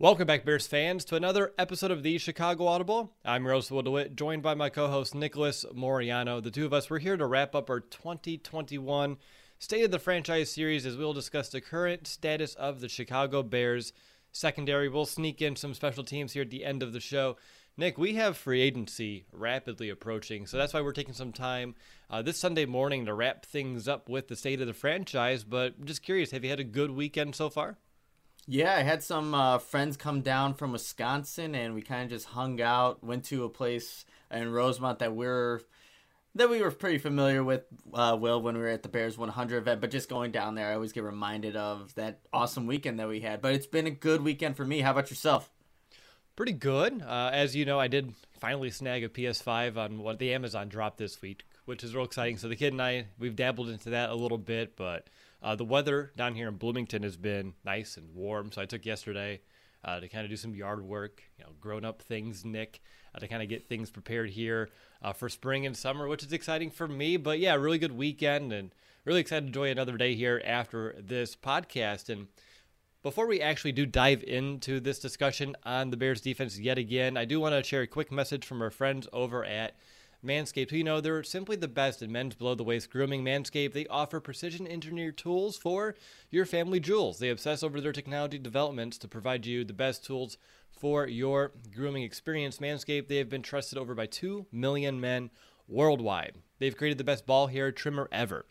Welcome back, Bears fans, to another episode of the Chicago Audible. I'm Rosewood DeWitt, joined by my co host Nicholas Moriano. The two of us, we're here to wrap up our 2021 State of the Franchise series as we'll discuss the current status of the Chicago Bears secondary. We'll sneak in some special teams here at the end of the show. Nick, we have free agency rapidly approaching, so that's why we're taking some time uh, this Sunday morning to wrap things up with the state of the franchise. But just curious, have you had a good weekend so far? Yeah, I had some uh, friends come down from Wisconsin, and we kind of just hung out. Went to a place in Rosemont that we're that we were pretty familiar with. Uh, Will when we were at the Bears 100 event, but just going down there, I always get reminded of that awesome weekend that we had. But it's been a good weekend for me. How about yourself? Pretty good. Uh, as you know, I did finally snag a PS5 on what the Amazon dropped this week, which is real exciting. So the kid and I, we've dabbled into that a little bit, but uh, the weather down here in Bloomington has been nice and warm, so I took yesterday uh, to kind of do some yard work, you know, grown up things, Nick, uh, to kind of get things prepared here uh, for spring and summer, which is exciting for me. But yeah, really good weekend and really excited to enjoy another day here after this podcast. And before we actually do dive into this discussion on the Bears defense yet again, I do want to share a quick message from our friends over at Manscaped, who you know they're simply the best in men's below the waist grooming. Manscaped, they offer precision engineered tools for your family jewels. They obsess over their technology developments to provide you the best tools for your grooming experience. Manscaped, they have been trusted over by 2 million men worldwide. They've created the best ball hair trimmer ever.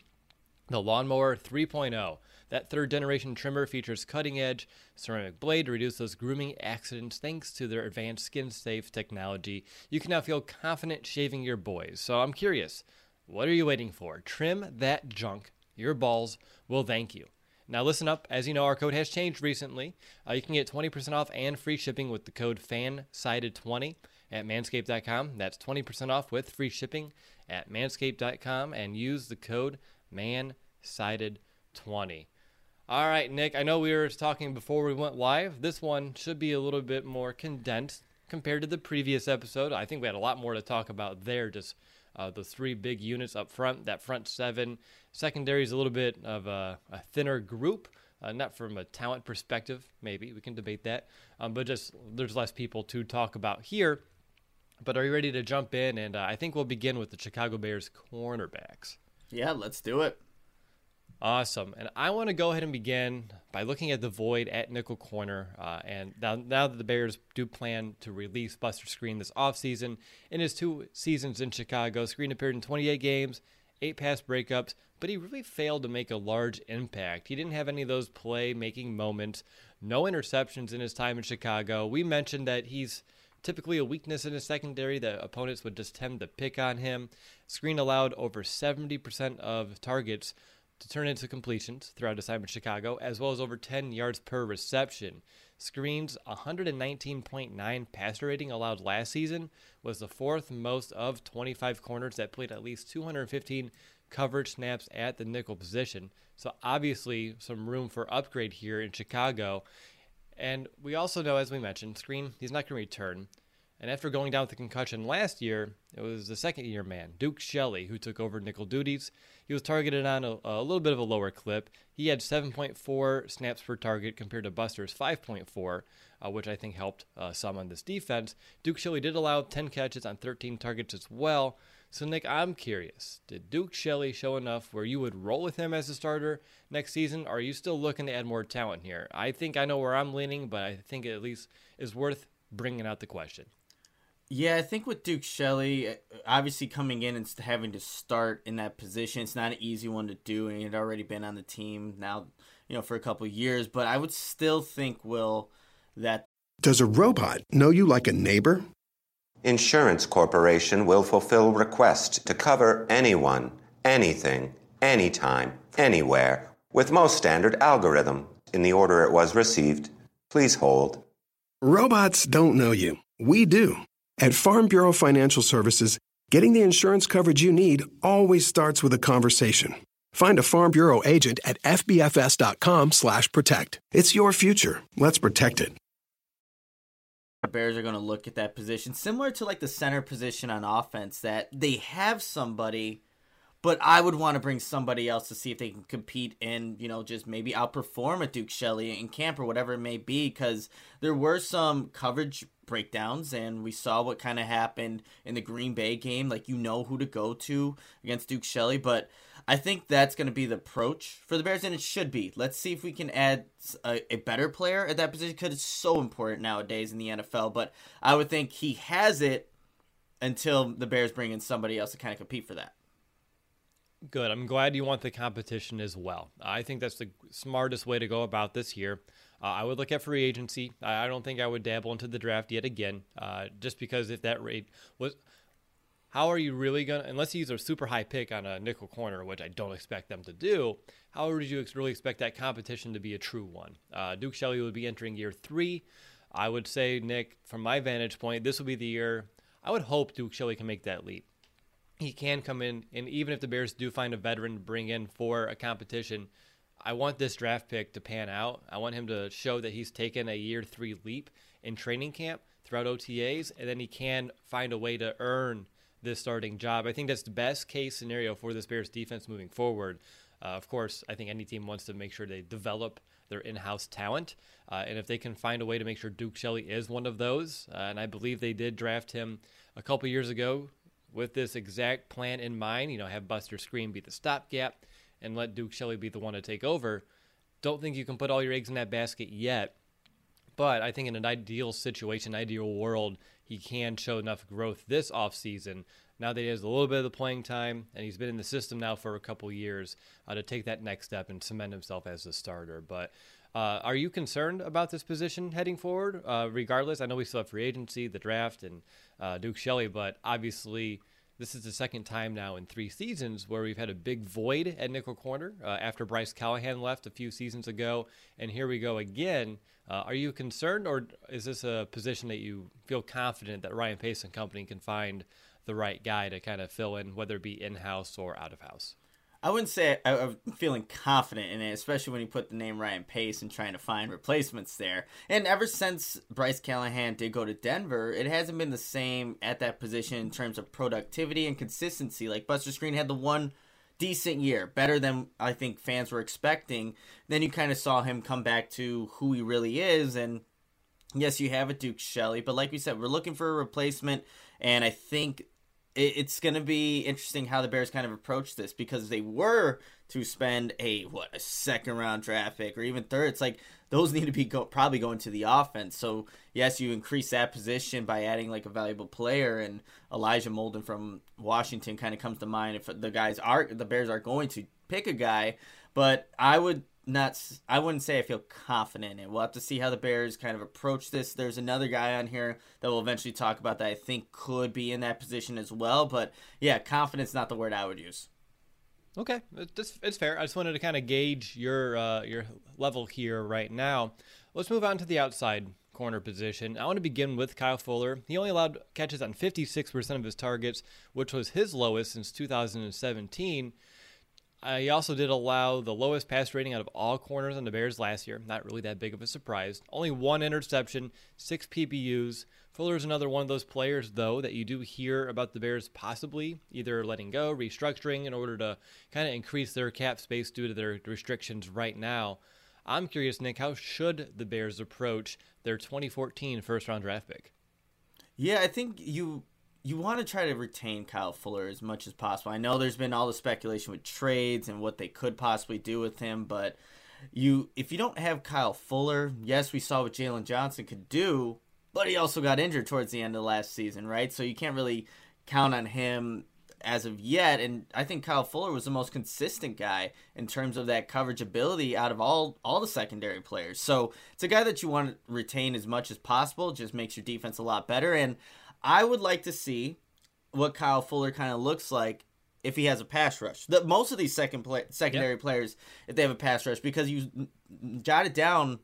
The Lawnmower 3.0 that third generation trimmer features cutting edge ceramic blade to reduce those grooming accidents thanks to their advanced skin safe technology. You can now feel confident shaving your boys. So I'm curious, what are you waiting for? Trim that junk. Your balls will thank you. Now, listen up. As you know, our code has changed recently. Uh, you can get 20% off and free shipping with the code FANSIDED20 at manscaped.com. That's 20% off with free shipping at manscaped.com and use the code MANSIDED20. All right, Nick, I know we were talking before we went live. This one should be a little bit more condensed compared to the previous episode. I think we had a lot more to talk about there, just uh, the three big units up front, that front seven. Secondary is a little bit of a, a thinner group, uh, not from a talent perspective, maybe. We can debate that. Um, but just there's less people to talk about here. But are you ready to jump in? And uh, I think we'll begin with the Chicago Bears cornerbacks. Yeah, let's do it. Awesome. And I want to go ahead and begin by looking at the void at nickel corner. Uh, and now, now that the Bears do plan to release Buster Skrine this offseason, in his two seasons in Chicago, Skrine appeared in 28 games, eight pass breakups, but he really failed to make a large impact. He didn't have any of those play making moments, no interceptions in his time in Chicago. We mentioned that he's typically a weakness in his secondary that opponents would just tend to pick on him. Skrine allowed over 70% of targets to turn into completions throughout his time in Chicago, as well as over 10 yards per reception. Skrine's 119.9 passer rating allowed last season was the fourth most of 25 corners that played at least 215 coverage snaps at the nickel position. So obviously some room for upgrade here in Chicago. And we also know, as we mentioned, Skrine, he's not going to return. And after going down with the concussion last year, it was the second year man, Duke Shelley, who took over nickel duties. He was targeted on a, a little bit of a lower clip. He had 7.4 snaps per target compared to Buster's 5.4, uh, which I think helped uh, some on this defense. Duke Shelley did allow 10 catches on 13 targets as well. So, Nick, I'm curious. Did Duke Shelley show enough where you would roll with him as a starter next season? Or are you still looking to add more talent here? I think I know where I'm leaning, but I think it at least is worth bringing out the question. Yeah, I think with Duke Shelley, uh, obviously coming in and having to start in that position, it's not an easy one to do, and he had already been on the team now, you know, for a couple years. But I would still think, Will, that does a robot know you like a neighbor? Insurance Corporation will fulfill requests to cover anyone, anything, anytime, anywhere, with most standard algorithm in the order it was received. Please hold. Robots don't know you. We do. At Farm Bureau Financial Services, getting the insurance coverage you need always starts with a conversation. Find a Farm Bureau agent at fbfs.com/protect. It's your future. Let's protect it. Bears are going to look at that position similar to like the center position on offense that they have somebody but I would want to bring somebody else to see if they can compete and, you know, just maybe outperform a Duke Shelley in camp or whatever it may be. Because there were some coverage breakdowns, and we saw what kind of happened in the Green Bay game. Like, you know who to go to against Duke Shelley. But I think that's going to be the approach for the Bears, and it should be. Let's see if we can add a, a better player at that position because it's so important nowadays in the NFL. But I would think he has it until the Bears bring in somebody else to kind of compete for that. Good. I'm glad you want the competition as well. I think that's the smartest way to go about this here. Uh, I would look at free agency. I, I, don't think I would dabble into the draft yet again, uh, just because if that rate was, how are you really going to, unless use a super high pick on a nickel corner, which I don't expect them to do, how would you really expect that competition to be a true one? Uh, Duke Shelley would be entering year three. I would say, Nick, from my vantage point, this would be the year. I would hope Duke Shelley can make that leap he can come in, and even if the Bears do find a veteran to bring in for a competition, I want this draft pick to pan out. I want him to show that he's taken a year three leap in training camp throughout OTAs, and then he can find a way to earn this starting job. I think that's the best case scenario for this Bears defense moving forward. Uh, of course, I think any team wants to make sure they develop their in-house talent, uh, and if they can find a way to make sure Duke Shelley is one of those, uh, and I believe they did draft him a couple years ago with this exact plan in mind, you know, have Buster Skrine be the stopgap and let Duke Shelley be the one to take over. Don't think you can put all your eggs in that basket yet. But I think in an ideal situation, ideal world, he can show enough growth this offseason. Now that he has a little bit of the playing time and he's been in the system now for a couple years uh, to take that next step and cement himself as a starter. But uh, are you concerned about this position heading forward? Uh, regardless, I know we still have free agency, the draft, and uh, Duke Shelley, but obviously this is the second time now in three seasons where we've had a big void at nickel corner uh, after Bryce Callahan left a few seasons ago, and here we go again. Uh, are you concerned, or is this a position that you feel confident that Ryan Pace and company can find the right guy to kind of fill in, whether it be in house or out of house? I wouldn't say I, am feeling confident in it, especially when you put the name Ryan Pace and trying to find replacements there. And ever since Bryce Callahan did go to Denver, it hasn't been the same at that position in terms of productivity and consistency. Like Buster Skrine had the one decent year, better than I think fans were expecting. Then you kind of saw him come back to who he really is. And yes, you have a Duke Shelley, but like we said, we're looking for a replacement. And I think it's going to be interesting how the Bears kind of approach this because they were to spend a what a second round draft pick or even third. It's like those need to be go, probably going to the offense. So yes, you increase that position by adding like a valuable player, and Elijah Molden from Washington kind of comes to mind if the guys are the Bears are going to pick a guy. But I would not I wouldn't say I feel confident in it. We'll have to see how the Bears kind of approach this. There's another guy on here that we'll eventually talk about that I think could be in that position as well. But yeah, confidence not the word I would use. Okay, it's, it's fair. I just wanted to kind of gauge your uh, your level here right now. Let's move on to the outside corner position. I want to begin with Kyle Fuller. He only allowed catches on 56% of his targets, which was his lowest since 2017. Uh, he also did allow the lowest pass rating out of all corners on the Bears last year. Not really that big of a surprise. Only one interception, six PBUs. Fuller is another one of those players, though, that you do hear about the Bears possibly either letting go, restructuring in order to kind of increase their cap space due to their restrictions right now. I'm curious, Nick, how should the Bears approach their 2014 first round draft pick? Yeah, I think you you want to try to retain Kyle Fuller as much as possible. I know there's been all the speculation with trades and what they could possibly do with him, but you if you don't have Kyle Fuller, yes, we saw what Jaylon Johnson could do, but he also got injured towards the end of last season, right? So you can't really count on him as of yet. And I think Kyle Fuller was the most consistent guy in terms of that coverage ability out of all all the secondary players. So it's a guy that you want to retain as much as possible. Just makes your defense a lot better. And I would like to see what Kyle Fuller kind of looks like if he has a pass rush. The, most of these second play, secondary yep. players, if they have a pass rush, because you jotted down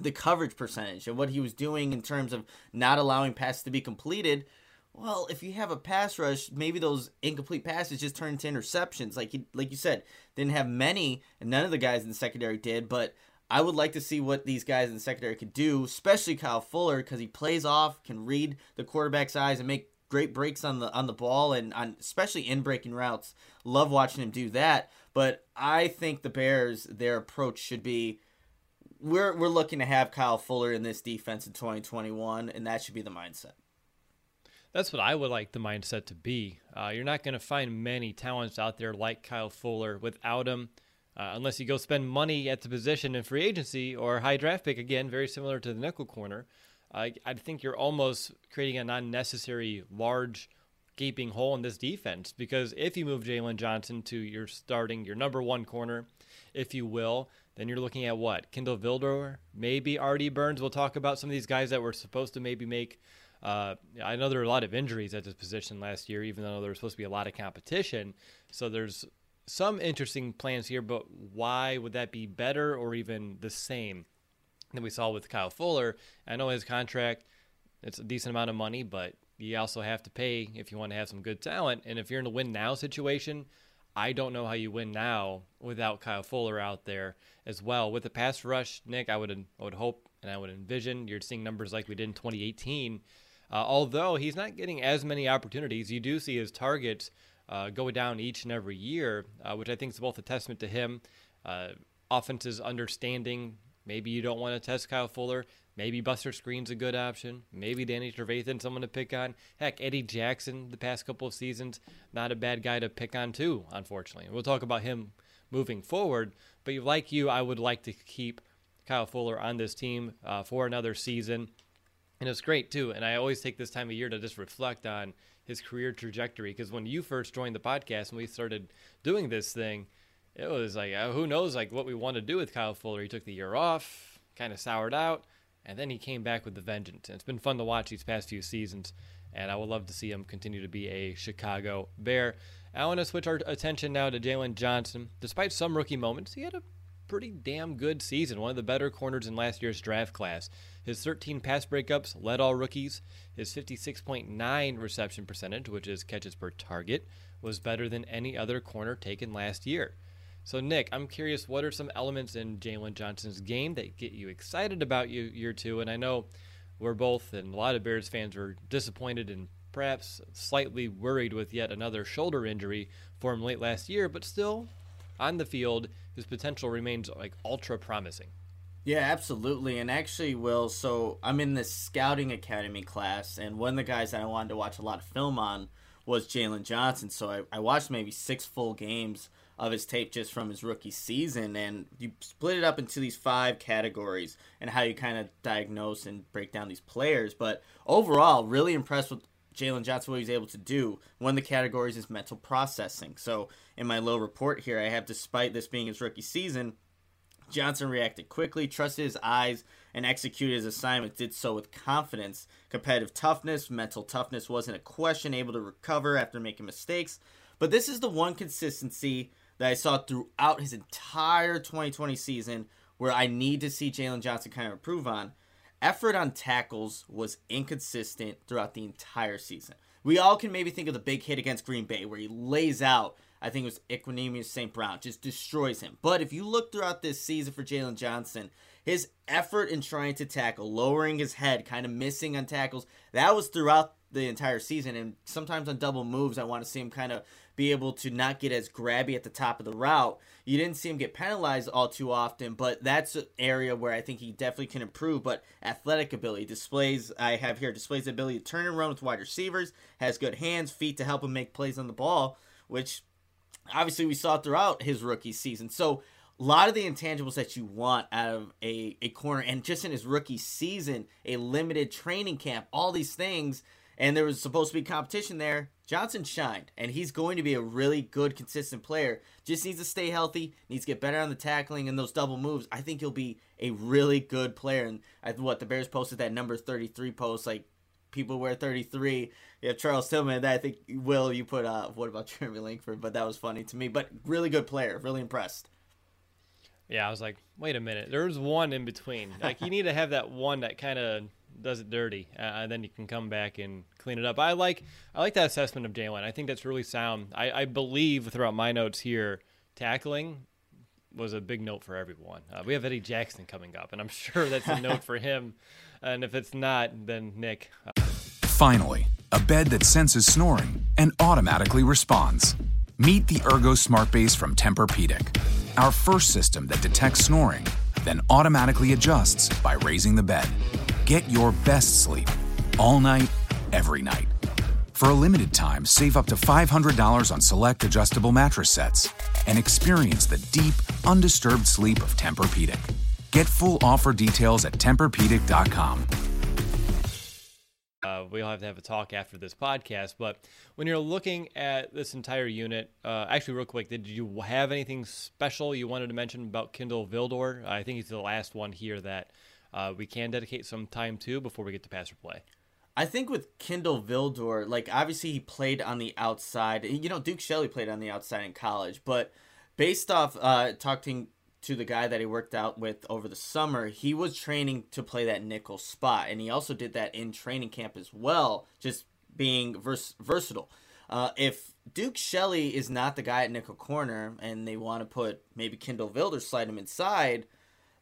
the coverage percentage and what he was doing in terms of not allowing passes to be completed. Well, if you have a pass rush, maybe those incomplete passes just turn into interceptions. Like you, like you said, didn't have many, and none of the guys in the secondary did. But I would like to see what these guys in the secondary could do, especially Kyle Fuller, because he plays off, can read the quarterback's eyes, and make great breaks on the on the ball, and on especially in breaking routes. Love watching him do that. But I think the Bears, their approach should be, we're we're looking to have Kyle Fuller in this defense in 2021, and that should be the mindset. That's what I would like the mindset to be. Uh, you're not going to find many talents out there like Kyle Fuller without him uh, unless you go spend money at the position in free agency or high draft pick again, very similar to the nickel corner. Uh, I think you're almost creating an unnecessary large gaping hole in this defense because if you move Jaylon Johnson to your starting, your number one corner, if you will, then you're looking at what? Kindle Vildor, maybe Artie Burns. We'll talk about some of these guys that were supposed to maybe make. Uh, I know there are a lot of injuries at this position last year, even though there was supposed to be a lot of competition. So there's some interesting plans here, but why would that be better or even the same than we saw with Kyle Fuller? I know his contract, it's a decent amount of money, but you also have to pay if you want to have some good talent. And if you're in a win now situation, I don't know how you win now without Kyle Fuller out there as well. With the pass rush, Nick, I would I would hope and I would envision you're seeing numbers like we did in 2018. Uh, although he's not getting as many opportunities, you do see his targets uh, go down each and every year, uh, which I think is both a testament to him, uh, offense's understanding. Maybe you don't want to test Kyle Fuller. Maybe Buster Skrine's a good option. Maybe Danny Trevathan, someone to pick on. Heck, Eddie Jackson, the past couple of seasons, not a bad guy to pick on too. Unfortunately, we'll talk about him moving forward. But like you, I would like to keep Kyle Fuller on this team uh, for another season. And it's great too. And I always take this time of year to just reflect on his career trajectory. Because when you first joined the podcast and we started doing this thing, it was like uh, who knows like what we want to do with Kyle Fuller. He took the year off, kind of soured out, and then he came back with the vengeance. And it's been fun to watch these past few seasons, and I would love to see him continue to be a Chicago Bear. I want to switch our attention now to Jaylon Johnson. Despite some rookie moments, he had a pretty damn good season, one of the better corners in last year's draft class. His 13 pass breakups led all rookies. His 56.9 reception percentage, which is catches per target, was better than any other corner taken last year. So, Nick, I'm curious, what are some elements in Jaylon Johnson's game that get you excited about you, year two? And I know we're both, and a lot of Bears fans were disappointed and perhaps slightly worried with yet another shoulder injury for him late last year, but still on the field, his potential remains like ultra promising. Yeah, absolutely. And actually, Will, so I'm in this scouting academy class, and one of the guys that I wanted to watch a lot of film on was Jaylon Johnson. So I, I watched maybe six full games of his tape just from his rookie season, and you split it up into these five categories and how you kind of diagnose and break down these players. But overall, really impressed with Jaylon Johnson, what he's able to do. One of the categories is mental processing. So in my low report here, I have, despite this being his rookie season, Johnson reacted quickly, trusted his eyes, and executed his assignment. Did so with confidence. Competitive toughness, mental toughness wasn't a question, able to recover after making mistakes. But this is the one consistency that I saw throughout his entire 2020 season where I need to see Jaylon Johnson kind of improve on. Effort on tackles was inconsistent throughout the entire season. We all can maybe think of the big hit against Green Bay where he lays out, I think it was Equanimeous St. Brown, just destroys him. But if you look throughout this season for Jaylon Johnson, his effort in trying to tackle, lowering his head, kind of missing on tackles, that was throughout the entire season. And sometimes on double moves, I want to see him kind of be able to not get as grabby at the top of the route. You didn't see him get penalized all too often, but that's an area where I think he definitely can improve. But athletic ability displays, I have here, displays the ability to turn and run with wide receivers, has good hands, feet to help him make plays on the ball, which obviously we saw throughout his rookie season. So a lot of the intangibles that you want out of a, a corner and just in his rookie season, a limited training camp, all these things – and there was supposed to be competition there. Johnson shined, and he's going to be a really good, consistent player. Just needs to stay healthy, needs to get better on the tackling and those double moves. I think he'll be a really good player. And I, what the Bears posted that number 33 post, like people wear 33. You have Charles Tillman. That I think Will you put. Uh, what about Jeremy Langford? But that was funny to me. But really good player. Really impressed. Yeah, I was like, wait a minute. There's one in between. Like you need to have that one that kind of does it dirty, uh, and then you can come back and clean it up. I like I like that assessment of Jaylon. I think that's really sound. I, I believe throughout my notes here, tackling was a big note for everyone. Uh, we have Eddie Jackson coming up, and I'm sure that's a note for him. And if it's not, then Nick. Uh... Finally, a bed that senses snoring and automatically responds. Meet the Ergo Smart Base from Tempur-Pedic, our first system that detects snoring, then automatically adjusts by raising the bed. Get your best sleep all night, every night. For a limited time, save up to $500 on select adjustable mattress sets and experience the deep, undisturbed sleep of Tempur-Pedic. Get full offer details at TempurPedic.com. Uh, we'll have to have a talk after this podcast. But when you're looking at this entire unit, uh, actually, real quick, did you have anything special you wanted to mention about Kindle Vildor? I think he's the last one here that uh, we can dedicate some time to before we get to pass play. I think with Kindle Vildor, like obviously he played on the outside. You know, Duke Shelley played on the outside in college, but based off uh, talking to the guy that he worked out with over the summer, he was training to play that nickel spot, and he also did that in training camp as well, just being vers- versatile. Uh, if Duke Shelley is not the guy at nickel corner, and they want to put maybe Kindle Vildor slide him inside,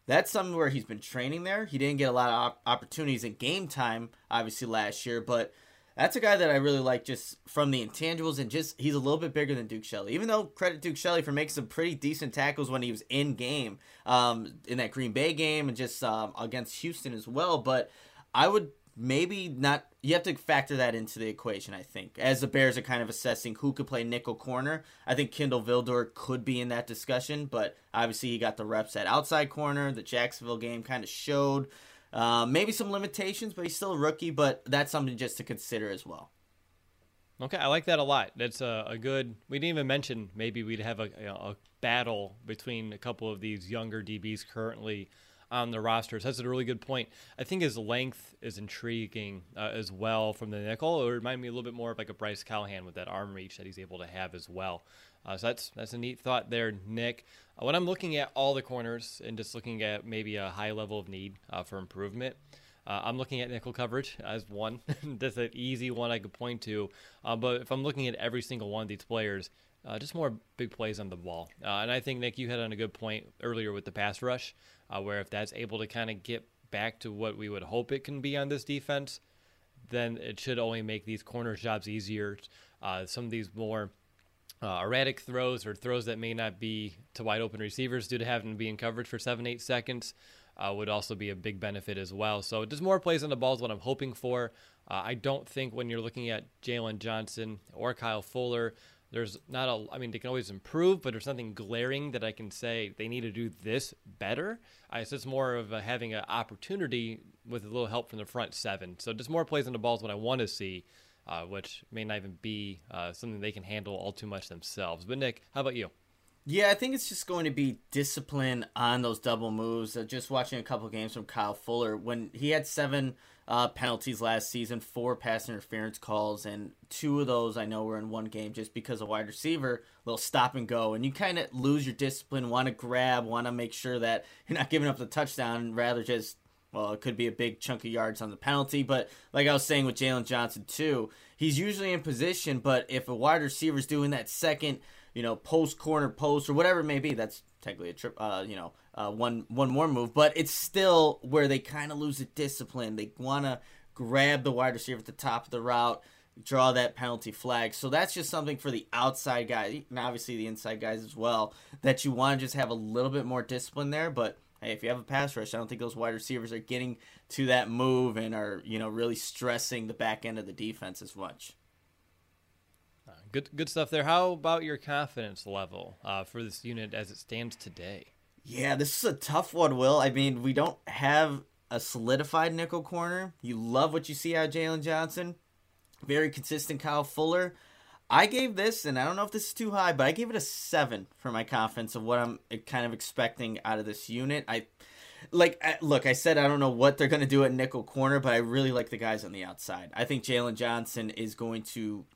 that's something where he's been training there. He didn't get a lot of op- opportunities in game time, obviously last year, but that's a guy that I really like just from the intangibles and just he's a little bit bigger than Duke Shelley. Even though credit Duke Shelley for making some pretty decent tackles when he was in game, um, in that Green Bay game and just um, against Houston as well. But I would maybe not you have to factor that into the equation i think. As the bears are kind of assessing who could play nickel corner i think kindle vildor could be in that discussion but obviously he got the reps at outside corner. The jacksonville game kind of showed uh, maybe some limitations but he's still a rookie but that's something just to consider as well. Okay i like that a lot. That's a, a good we didn't even mention maybe we'd have a, a battle between a couple of these younger dbs currently on the rosters. That's a really good point. I think his length is intriguing uh, as well from the nickel. It reminded me a little bit more of like a Bryce Callahan with that arm reach that he's able to have as well. Uh, so that's that's a neat thought there, Nick. Uh, when I'm looking at all the corners and just looking at maybe a high level of need uh, for improvement. Uh, I'm looking at nickel coverage as one. That's an easy one I could point to. Uh, but if I'm looking at every single one of these players, uh, just more big plays on the ball. Uh, and I think, Nick, you had on a good point earlier with the pass rush, uh, where if that's able to kind of get back to what we would hope it can be on this defense, then it should only make these corner jobs easier. Uh, some of these more uh, erratic throws or throws that may not be to wide open receivers due to having to be in coverage for seven, eight seconds. Uh, would also be a big benefit as well. So just more plays on the ball is what I'm hoping for. Uh, I don't think when you're looking at Jaylon Johnson or Kyle Fuller, there's not a. I mean, they can always improve, but there's nothing glaring that I can say they need to do this better. I, so it's more of a, having an opportunity with a little help from the front seven. So just more plays on the balls what I want to see, uh, which may not even be uh, something they can handle all too much themselves. But Nick, how about you? Yeah, I think it's just going to be discipline on those double moves. Uh, just watching a couple games from Kyle Fuller when he had seven uh, penalties last season, four pass interference calls, and two of those I know were in one game just because a wide receiver, little stop and go, and you kind of lose your discipline, want to grab, want to make sure that you're not giving up the touchdown, rather just well, it could be a big chunk of yards on the penalty, but like I was saying with Jaylon Johnson too, he's usually in position, but if a wide receiver is doing that second you know, post corner post or whatever it may be. That's technically a trip, uh, you know, uh, one one more move, but it's still where they kind of lose the discipline. They want to grab the wide receiver at the top of the route, draw that penalty flag. So that's just something for the outside guys, and obviously the inside guys as well, that you want to just have a little bit more discipline there. But hey, if you have a pass rush, I don't think those wide receivers are getting to that move and are you know really stressing the back end of the defense as much. Good, good stuff there. How about your confidence level uh, for this unit as it stands today? Yeah, this is a tough one, Will. I mean, we don't have a solidified nickel corner. You love what you see out of Jaylon Johnson. Very consistent Kyle Fuller. I gave this, and I don't know if this is too high, but I gave it a seven for my confidence of what I'm kind of expecting out of this unit. I like look, I said I don't know what they're going to do at nickel corner, but I really like the guys on the outside. I think Jaylon Johnson is going to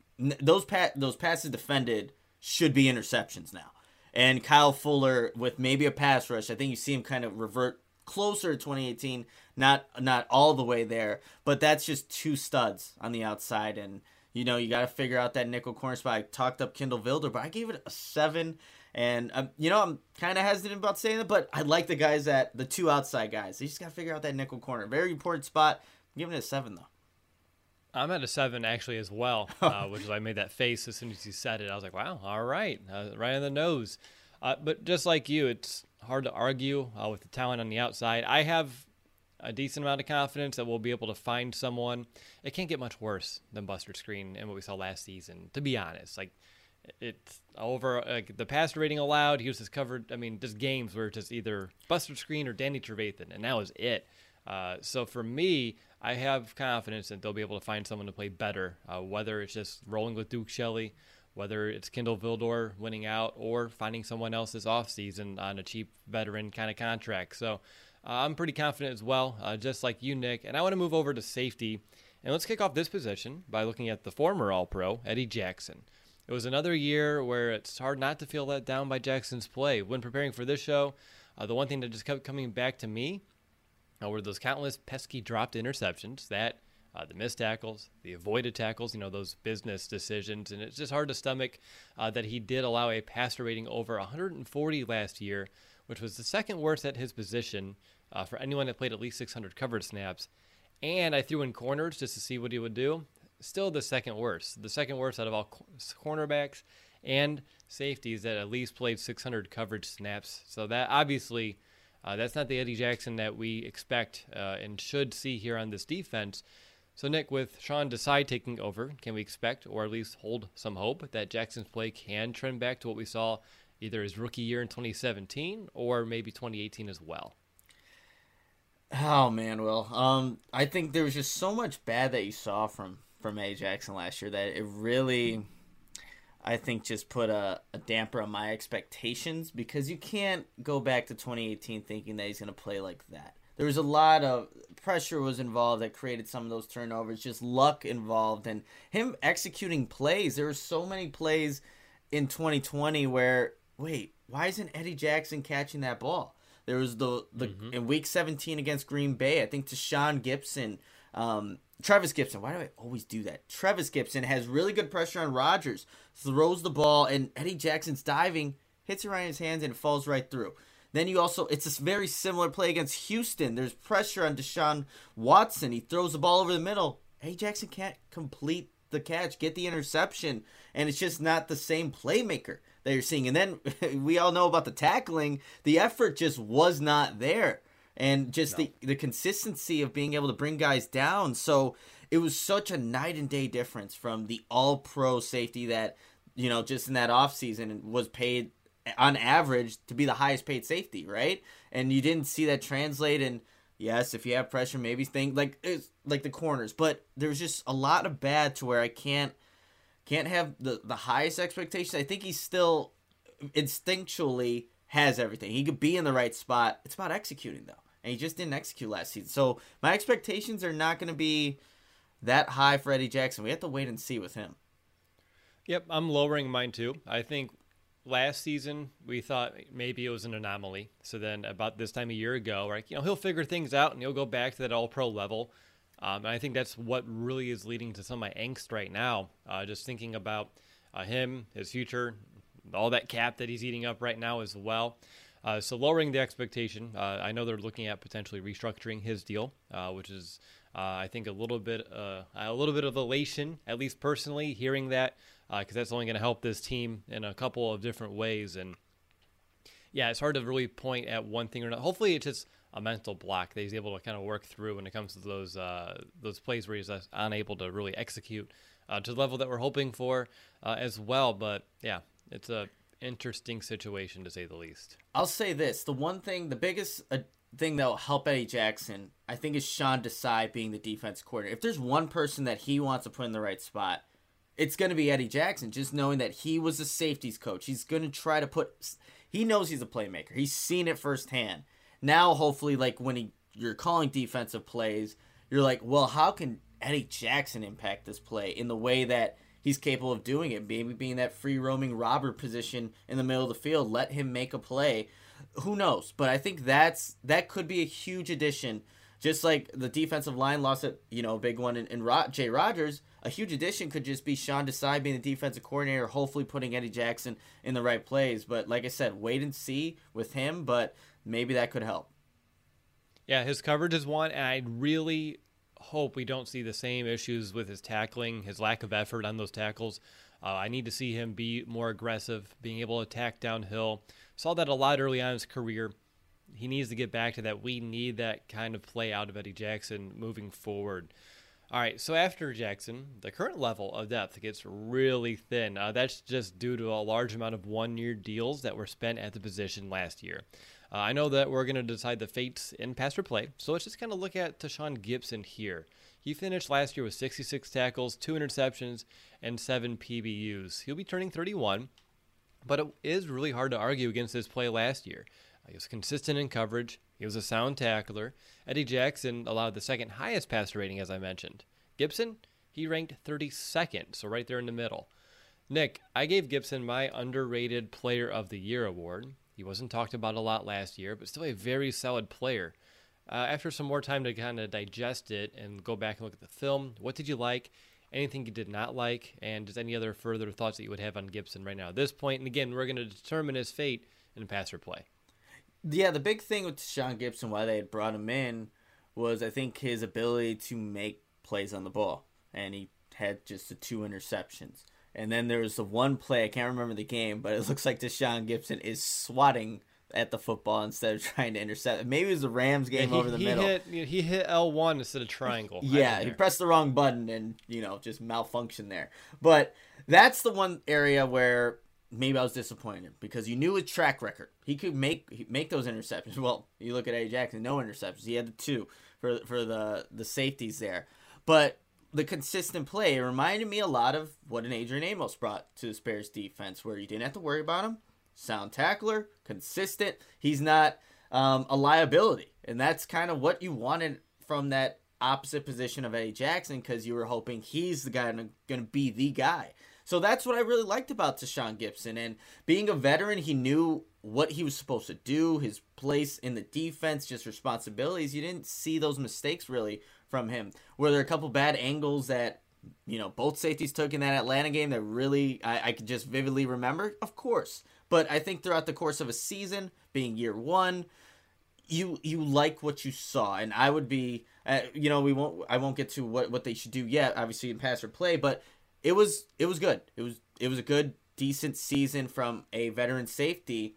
those pat those passes defended should be interceptions now. And Kyle Fuller with maybe a pass rush, I think you see him kind of revert closer to 2018, not not all the way there, but that's just two studs on the outside and you know, you got to figure out that nickel corner spot. I talked up Kindle Vildor, but I gave it a 7 and um, you know, I'm kind of hesitant about saying that, but I like the guys that the two outside guys. They just got to figure out that nickel corner. Very important spot. I'm giving it a 7 though. I'm at a seven actually as well, uh, which is I made that face as soon as you said it. I was like, wow, all right, uh, right on the nose. Uh, but just like you, it's hard to argue uh, with the talent on the outside. I have a decent amount of confidence that we'll be able to find someone. It can't get much worse than Buster Skrine and what we saw last season. To be honest, like it's over like the passer rating allowed. He was just covered. I mean, just games where it's just either Buster Skrine or Danny Trevathan, and that was it. Uh, so for me, I have confidence that they'll be able to find someone to play better, uh, whether it's just rolling with Duke Shelley, whether it's Kindle Vildor winning out, or finding someone else this offseason on a cheap veteran kind of contract. So uh, I'm pretty confident as well, uh, just like you, Nick. And I want to move over to safety. And let's kick off this position by looking at the former All Pro, Eddie Jackson. It was another year where it's hard not to feel let down by Jackson's play. When preparing for this show, uh, the one thing that just kept coming back to me were those countless pesky dropped interceptions that uh, the missed tackles, the avoided tackles, you know, those business decisions. And it's just hard to stomach uh, that he did allow a passer rating over 140 last year, which was the second worst at his position uh, for anyone that played at least 600 covered snaps. And I threw in corners just to see what he would do. Still the second worst. The second worst out of all cornerbacks and safeties that at least played 600 coverage snaps. So that obviously uh, that's not the Eddie Jackson that we expect uh, and should see here on this defense. So, Nick, with Sean Desai taking over, can we expect, or at least hold some hope, that Jackson's play can trend back to what we saw either his rookie year in 2017 or maybe 2018 as well? Oh man, Will. Um, I think there was just so much bad that you saw from from A Jackson last year that it really I think just put a, a, damper on my expectations because you can't go back to 2018 thinking that he's going to play like that. There was a lot of pressure was involved that created some of those turnovers, just luck involved, and him executing plays. There were so many plays in 2020 where, wait, why isn't Eddie Jackson catching that ball? There was the the mm-hmm. in Week 17 against Green Bay. I think Tashaun Gipson um, Trevis Gipson. Why do I always do that? Trevis Gipson has really good pressure on Rodgers, throws the ball, and Eddie Jackson's diving, hits it right in his hands, and it falls right through. Then you also, it's a very similar play against Houston. There's pressure on Deshaun Watson. He throws the ball over the middle. Eddie Jackson can't complete the catch, get the interception, and it's just not the same playmaker that you're seeing. And then we all know about the tackling. The effort just was not there and just no. the the consistency of being able to bring guys down. So it was such a night and day difference from the all pro safety that, you know, just in that offseason was paid on average to be the highest paid safety, right? And you didn't see that translate and yes, if you have pressure, maybe think like it's like the corners, but there's just a lot of bad to where I can't can't have the the highest expectations. I think he's still instinctually has everything. He could be in the right spot. It's about executing though, and he just didn't execute last season. So my expectations are not going to be that high for Eddie Jackson. We have to wait and see with him. Yep, I'm lowering mine too. I think last season we thought maybe it was an anomaly. So then about this time a year ago, right, you know, he'll figure things out and he'll go back to that all pro level. Um, and I think that's what really is leading to some of my angst right now. Uh, just thinking about uh, him, his future, all that cap that he's eating up right now as well. Uh, so lowering the expectation. Uh, I know they're looking at potentially restructuring his deal, uh, which is uh, I think a little bit a little bit of elation, at least personally, hearing that because that's only going to help this team in a couple of different ways. And yeah, it's hard to really point at one thing or not. Hopefully, it's just a mental block that he's able to kind of work through when it comes to those uh, those plays where he's unable to really execute uh, to the level that we're hoping for uh, as well. But yeah, it's a interesting situation to say the least. I'll say this: the one thing, the biggest uh, thing that will help Eddie Jackson, I think, is Sean Desai being the defense coordinator. If there's one person that he wants to put in the right spot, it's going to be Eddie Jackson. Just knowing that he was a safeties coach, he's going to try to put. He knows he's a playmaker. He's seen it firsthand now hopefully like when he, you're calling defensive plays, you're like, well, how can Eddie Jackson impact this play in the way that he's capable of doing it? Maybe being that free roaming robber position in the middle of the field, let him make a play. Who knows? But I think that's that could be a huge addition. Just like the defensive line lost it, you know, a big one in, in Ro- Jay Rodgers, a huge addition could just be Sean Desai being the defensive coordinator, hopefully putting Eddie Jackson in the right plays. But like I said, wait and see with him. But maybe that could help. Yeah, his coverage is one, and I really hope we don't see the same issues with his tackling, his lack of effort on those tackles. Uh, I need to see him be more aggressive, being able to attack downhill. Saw that a lot early on in his career. He needs to get back to that. We need that kind of play out of Eddie Jackson moving forward. All right, so after Jackson, the current level of depth gets really thin. Uh, that's just due to a large amount of one year deals that were spent at the position last year. Uh, I know that we're going to decide the fates in pass or play, so let's just kind of look at Tashaun Gipson here. He finished last year with 66 tackles, two interceptions, and seven PBUs. He'll be turning 31, but it is really hard to argue against his play last year. Uh, he was consistent in coverage. He was a sound tackler. Eddie Jackson allowed the second highest passer rating, as I mentioned. Gipson, he ranked 32nd, so right there in the middle. Nick, I gave Gipson my underrated player of the year award. He wasn't talked about a lot last year, but still a very solid player. Uh, after some more time to kind of digest it and go back and look at the film, what did you like? Anything you did not like? And just any other further thoughts that you would have on Gipson right now at this point? And again, we're going to determine his fate in pass or play. Yeah, the big thing with Sean Gipson, why they had brought him in, was I think his ability to make plays on the ball. And he had just the two interceptions. And then there was the one play I can't remember the game, but it looks like Tashaun Gipson is swatting at the football instead of trying to intercept. Maybe it was the Rams game yeah, he, over the he middle. Hit, he hit L one instead of triangle. Yeah, he pressed the wrong button and you know just malfunction there. But that's the one area where maybe I was disappointed because you knew his track record. He could make make those interceptions. Well, you look at A. Jackson, no interceptions. He had the two for for the the safeties there, but the consistent play it reminded me a lot of what an Adrian Amos brought to the Bears defense, where you didn't have to worry about him. Sound tackler, consistent. He's not um, a liability, and that's kind of what you wanted from that opposite position of Eddie Jackson because you were hoping he's the guy going to be the guy. So that's what I really liked about Tashaun Gipson. And being a veteran, he knew what he was supposed to do, his place in the defense, just responsibilities. You didn't see those mistakes really from him. Were there a couple bad angles that you know both safeties took in that Atlanta game that really I, I could just vividly remember? Of course, but I think throughout the course of a season, being year one, you you like what you saw, and I would be, uh, you know, we won't I won't get to what what they should do yet, obviously in pass or play, but it was it was good. It was it was a good decent season from a veteran safety,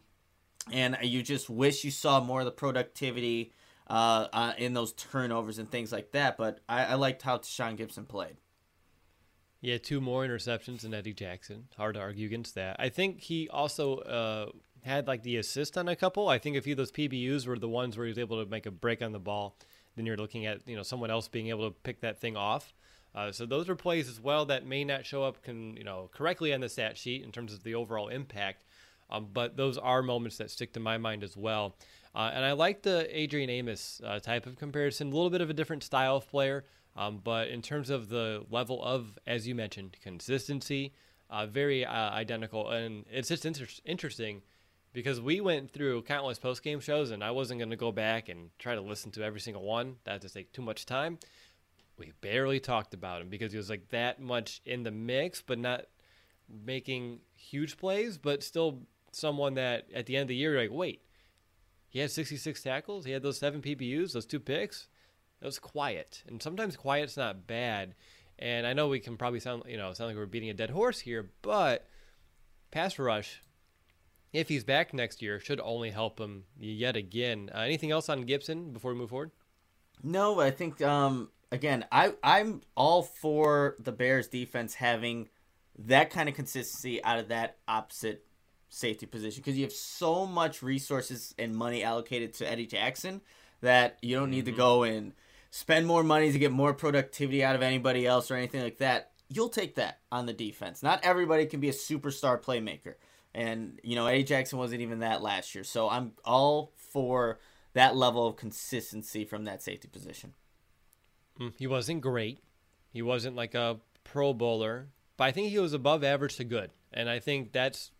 and you just wish you saw more of the productivity uh, uh, in those turnovers and things like that. But I, I liked how Tashaun Gipson played. Yeah, two more interceptions than Eddie Jackson. Hard to argue against that. I think he also uh, had like the assist on a couple. I think a few of those PBUs were the ones where he was able to make a break on the ball. Then you're looking at you know someone else being able to pick that thing off. Uh, so those are plays as well that may not show up can you know correctly on the stat sheet in terms of the overall impact. Um, but those are moments that stick to my mind as well. Uh, and I like the Adrian Amos uh, type of comparison, a little bit of a different style of player. Um, but in terms of the level of, as you mentioned, consistency, uh, very uh, identical. And it's just inter- interesting because we went through countless post game shows, and I wasn't going to go back and try to listen to every single one. That just take too much time. We barely talked about him because he was like that much in the mix, but not making huge plays, but still someone that at the end of the year, you're like, wait, he had 66 tackles, he had those seven PBUs, those two picks it was quiet, and sometimes quiet's not bad. And I know we can probably sound, you know, sound like we're beating a dead horse here, but pass rush, if he's back next year, should only help him yet again. Uh, anything else on Gipson before we move forward? No, I think um, again, I I'm all for the Bears defense having that kind of consistency out of that opposite safety position because you have so much resources and money allocated to Eddie Jackson that you don't need mm-hmm. to go and spend more money to get more productivity out of anybody else or anything like that, you'll take that on the defense. Not everybody can be a superstar playmaker. And, you know, Eddie Jackson wasn't even that last year. So I'm all for that level of consistency from that safety position. Mm, he wasn't great. He wasn't like a pro bowler, but I think he was above average to good. And I think that's,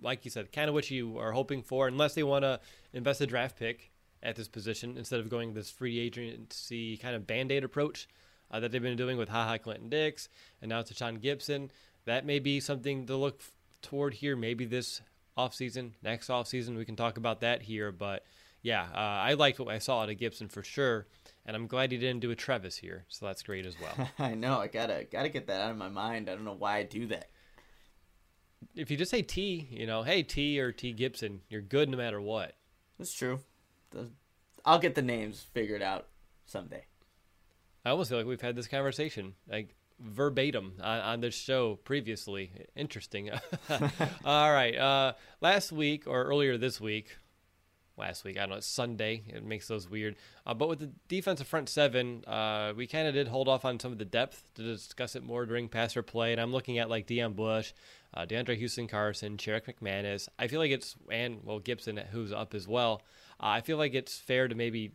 like you said, kind of what you are hoping for, unless they want to invest a draft pick at this position instead of going this free agency kind of band aid approach uh, that they've been doing with Ha Ha Clinton-Dix and now Tashaun Gipson. That may be something to look toward here, maybe this offseason, next offseason. We can talk about that here. But yeah, uh, I liked what I saw out of Gipson for sure. And I'm glad he didn't do a Trevis here, so that's great as well. I know. I gotta gotta get that out of my mind. I don't know why I do that. If you just say T, you know, hey T or T Gipson, you're good no matter what. That's true I'll get the names figured out someday. I almost feel like we've had this conversation like verbatim on, on this show previously. Interesting. All right. Uh, last week or earlier this week, last week. I don't know. It's Sunday. It makes those weird. Uh, but with the defensive front seven, uh, we kind of did hold off on some of the depth to discuss it more during passer play. And I'm looking at like Deon Bush, uh, DeAndre Houston Carson, Sherrick McManus. I feel like it's, and well, Gipson, who's up as well. Uh, I feel like it's fair to maybe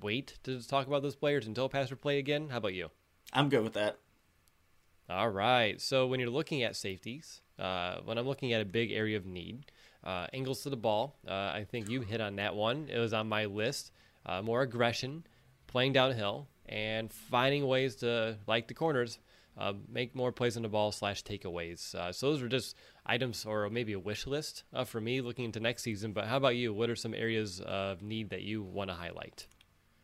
wait to talk about those players until passer play again. How about you? I'm good with that. All right. So when you're looking at safeties, uh, when I'm looking at a big area of need, uh, angles to the ball. Uh, I think you hit on that one. It was on my list. Uh, more aggression, playing downhill, and finding ways to, like the corners, uh, make more plays on the ball slash takeaways. Uh, so those are just items or maybe a wish list uh, for me looking into next season. But how about you? What are some areas of need that you want to highlight?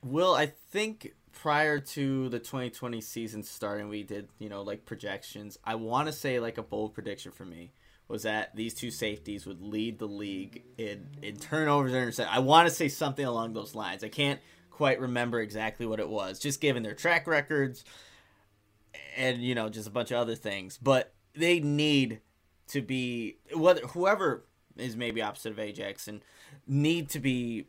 Well, I think prior to the 2020 season starting, we did, you know, like projections. I want to say like a bold prediction for me was that these two safeties would lead the league in, in turnovers and intercept. I want to say something along those lines. I can't quite remember exactly what it was, just given their track records and you know just a bunch of other things. But they need to be whether whoever is maybe opposite of Ajax and need to be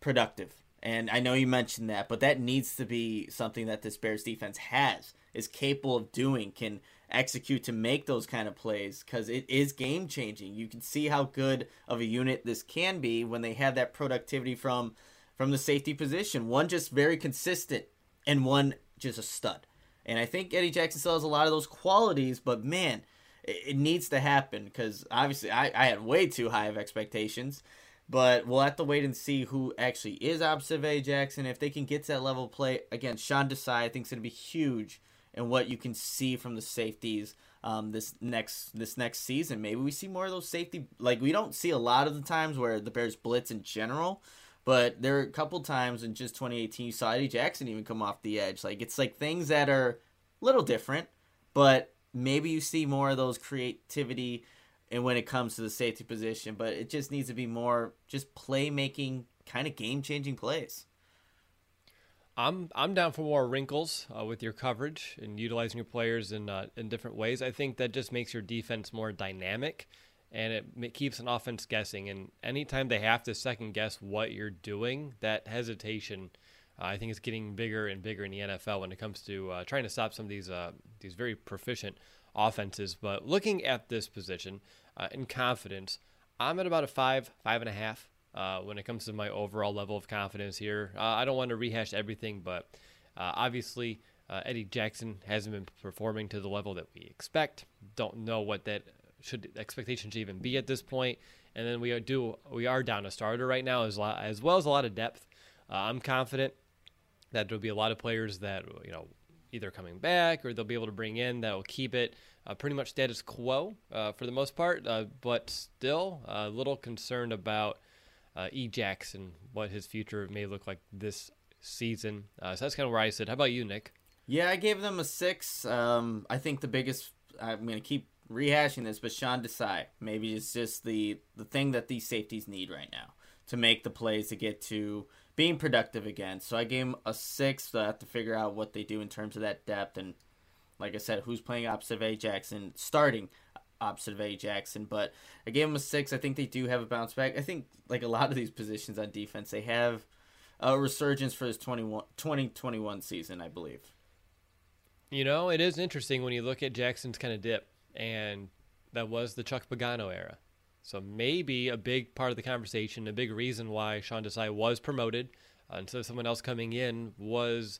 productive. And I know you mentioned that, but that needs to be something that this Bears defense has is capable of doing, can execute to make those kind of plays because it is game changing. You can see how good of a unit this can be when they have that productivity from from the safety position. One just very consistent and one just a stud. And I think Eddie Jackson still has a lot of those qualities, but man, it, it needs to happen because obviously I, I had way too high of expectations. But we'll have to wait and see who actually is Eddie Jackson. If they can get to that level of play, again, Sean Desai I think is going to be huge and what you can see from the safeties um, this next this next season. Maybe we see more of those safety. Like we don't see a lot of the times where the Bears blitz in general, but there are a couple times in just 2018 you saw Eddie Jackson even come off the edge. Like it's like things that are a little different, but maybe you see more of those creativity and when it comes to the safety position. But it just needs to be more just playmaking, kind of game changing plays. I'm I'm down for more wrinkles uh, with your coverage and utilizing your players in uh, in different ways. I think that just makes your defense more dynamic, and it keeps an offense guessing. And anytime they have to second guess what you're doing, that hesitation, uh, I think, is getting bigger and bigger in the NFL when it comes to uh, trying to stop some of these uh, these very proficient offenses. But looking at this position uh, in confidence, I'm at about a five, five and a half uh, when it comes to my overall level of confidence here. Uh, I don't want to rehash everything, but uh, obviously uh, Eddie Jackson hasn't been performing to the level that we expect. Don't know what that should expectations even be at this point. And then we are do we are down a starter right now as as well as a lot of depth. Uh, I'm confident that there'll be a lot of players that you know either coming back or they'll be able to bring in that will keep it uh, pretty much status quo uh, for the most part, uh, but still a little concerned about uh, E. Jackson, what his future may look like this season. Uh, so that's kind of where I sit. How about you, Nick? Yeah, I gave them a six. Um, I think the biggest. I'm going to keep rehashing this, but Sean Desai maybe it's just the the thing that these safeties need right now to make the plays to get to being productive again. So I gave him a six. So I have to figure out what they do in terms of that depth and, like I said, who's playing opposite of A. Jackson starting opposite of A. Jackson. But I gave him a six. I think they do have a bounce back. I think like a lot of these positions on defense, they have a resurgence for this 2021 season, I believe. You know, it is interesting when you look at Jackson's kind of dip, and that was the Chuck Pagano era. So maybe a big part of the conversation, a big reason why Sean Desai was promoted uh, instead of someone else coming in was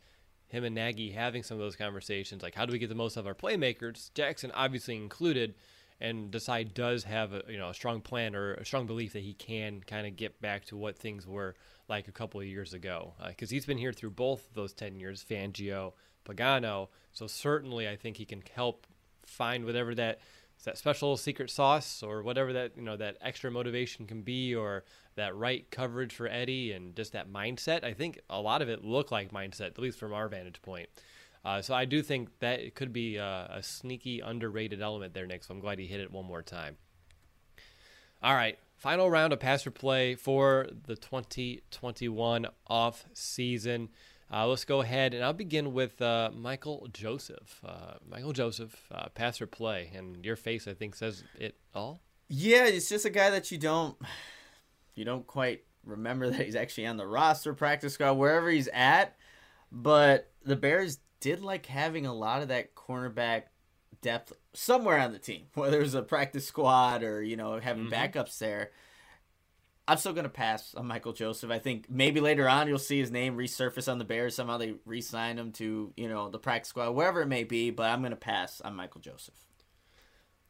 him and Nagy having some of those conversations. Like, how do we get the most of our playmakers? Jackson obviously included, and Desai does have a you know a strong plan or a strong belief that he can kind of get back to what things were like a couple of years ago because uh, he's been here through both those 10 years Fangio Pagano. So certainly I think he can help find whatever that that special secret sauce or whatever that you know that extra motivation can be or that right coverage for Eddie and just that mindset. I think a lot of it looked like mindset at least from our vantage point uh, so I do think that it could be a, a, sneaky underrated element there, Nick. So I'm glad he hit it one more time. All right, final round of passer play for the 2021 off season. Uh, let's go ahead and I'll begin with uh, Michael Joseph. Uh, Michael Joseph, uh, pass play, and your face I think says it all. Yeah, it's just a guy that you don't you don't quite remember that he's actually on the roster, practice squad, wherever he's at. But the Bears did like having a lot of that cornerback depth somewhere on the team, whether it was a practice squad or you know having mm-hmm. backups there. I'm still gonna pass on Michael Joseph. I think maybe later on you'll see his name resurface on the Bears. Somehow they re-sign him to you know the practice squad, wherever it may be. But I'm gonna pass on Michael Joseph.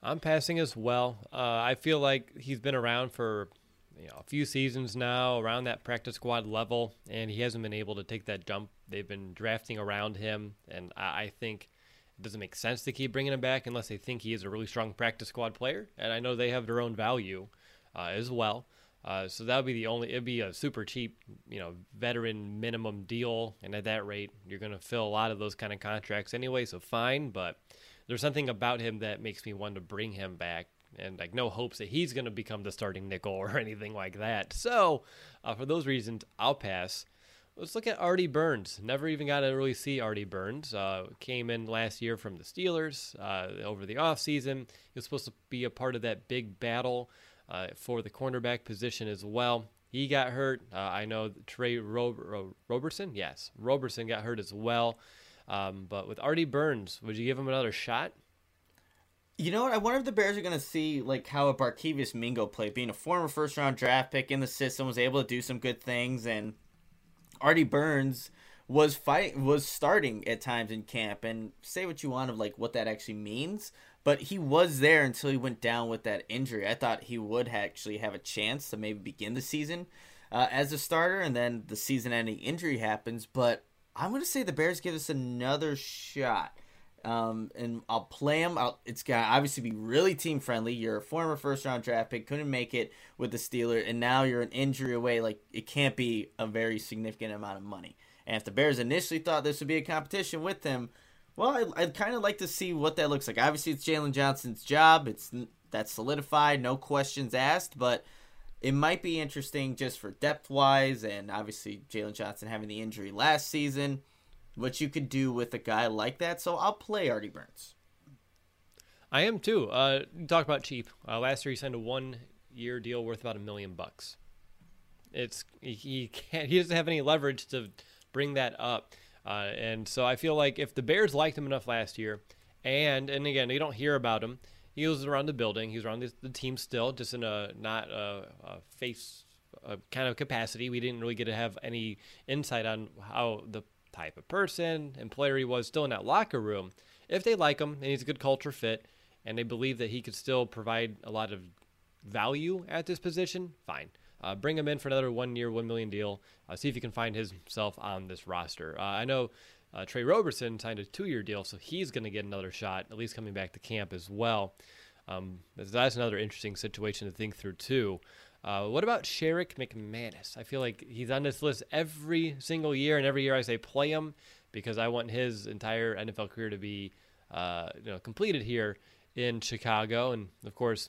I'm passing as well. Uh, I feel like he's been around for you know a few seasons now, around that practice squad level, and he hasn't been able to take that jump They've been drafting around him, and I think it doesn't make sense to keep bringing him back unless they think he is a really strong practice squad player. And I know they have their own value uh, as well. Uh, so that would be the only. It'd be a super cheap, you know, veteran minimum deal, and at that rate, you're going to fill a lot of those kind of contracts anyway. So fine, but there's something about him that makes me want to bring him back, and like no hopes that he's going to become the starting nickel or anything like that. So uh, for those reasons, I'll pass. Let's look at Artie Burns. Never even got to really see Artie Burns. Uh, came in last year from the Steelers uh, over the offseason. He was supposed to be a part of that big battle uh, for the cornerback position as well. He got hurt. Uh, I know Tre Ro- Ro- Roberson, yes, Roberson got hurt as well. Um, but with Artie Burns, would you give him another shot? You know what? I wonder if the Bears are going to see like how a Barkevious Mingo played, being a former first round draft pick in the system, was able to do some good things, and Artie Burns was fight was starting at times in camp and say what you want of like what that actually means but he was there until he went down with that injury i thought he would actually have a chance to maybe begin the season uh, as a starter and then the season ending injury happens but i'm going to say the bears give us another shot um, and I'll play him. I'll, it's obviously be really team friendly. You're a former first round draft pick, couldn't make it with the Steelers, and now you're an injury away. Like it can't be a very significant amount of money. And if the Bears initially thought this would be a competition with him, well, I, I'd kind of like to see what that looks like. Obviously, it's Jaylon Johnson's job. It's that's solidified, no questions asked. But it might be interesting just for depth wise, and obviously Jaylon Johnson having the injury last season, what you could do with a guy like that. So I'll play Artie Burns. I am too. Uh, talk about cheap. Uh, last year he signed a one-year deal worth about a million bucks. It's he can't. He doesn't have any leverage to bring that up, uh, and so I feel like if the Bears liked him enough last year, and and again you don't hear about him. He was around the building. He was around the, the team still, just in a not a, a face kind of capacity. We didn't really get to have any insight on how the type of person and player he was still in that locker room. If they like him and he's a good culture fit, and they believe that he could still provide a lot of value at this position, fine. Uh, bring him in for another one year, one million deal. Uh, see if he can find himself on this roster. Uh, I know uh, Tre Roberson signed a two year deal, so he's going to get another shot, at least coming back to camp as well. Um, that's another interesting situation to think through, too. Uh, what about Sherrick McManus? I feel like he's on this list every single year, and every year I say play him because I want his entire NFL career to be uh, you know, completed here in Chicago. And of course,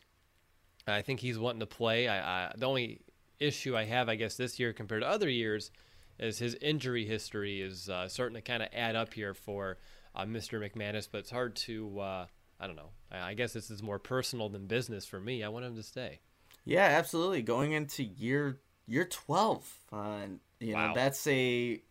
I think he's wanting to play. I, I, the only issue I have, I guess, this year compared to other years is his injury history is uh, starting to kind of add up here for uh, Mr. McManus. But it's hard to, uh, I don't know. I, I guess this is more personal than business for me. I want him to stay. Yeah, absolutely. Going into year year twelve, uh, you Wow. know that's a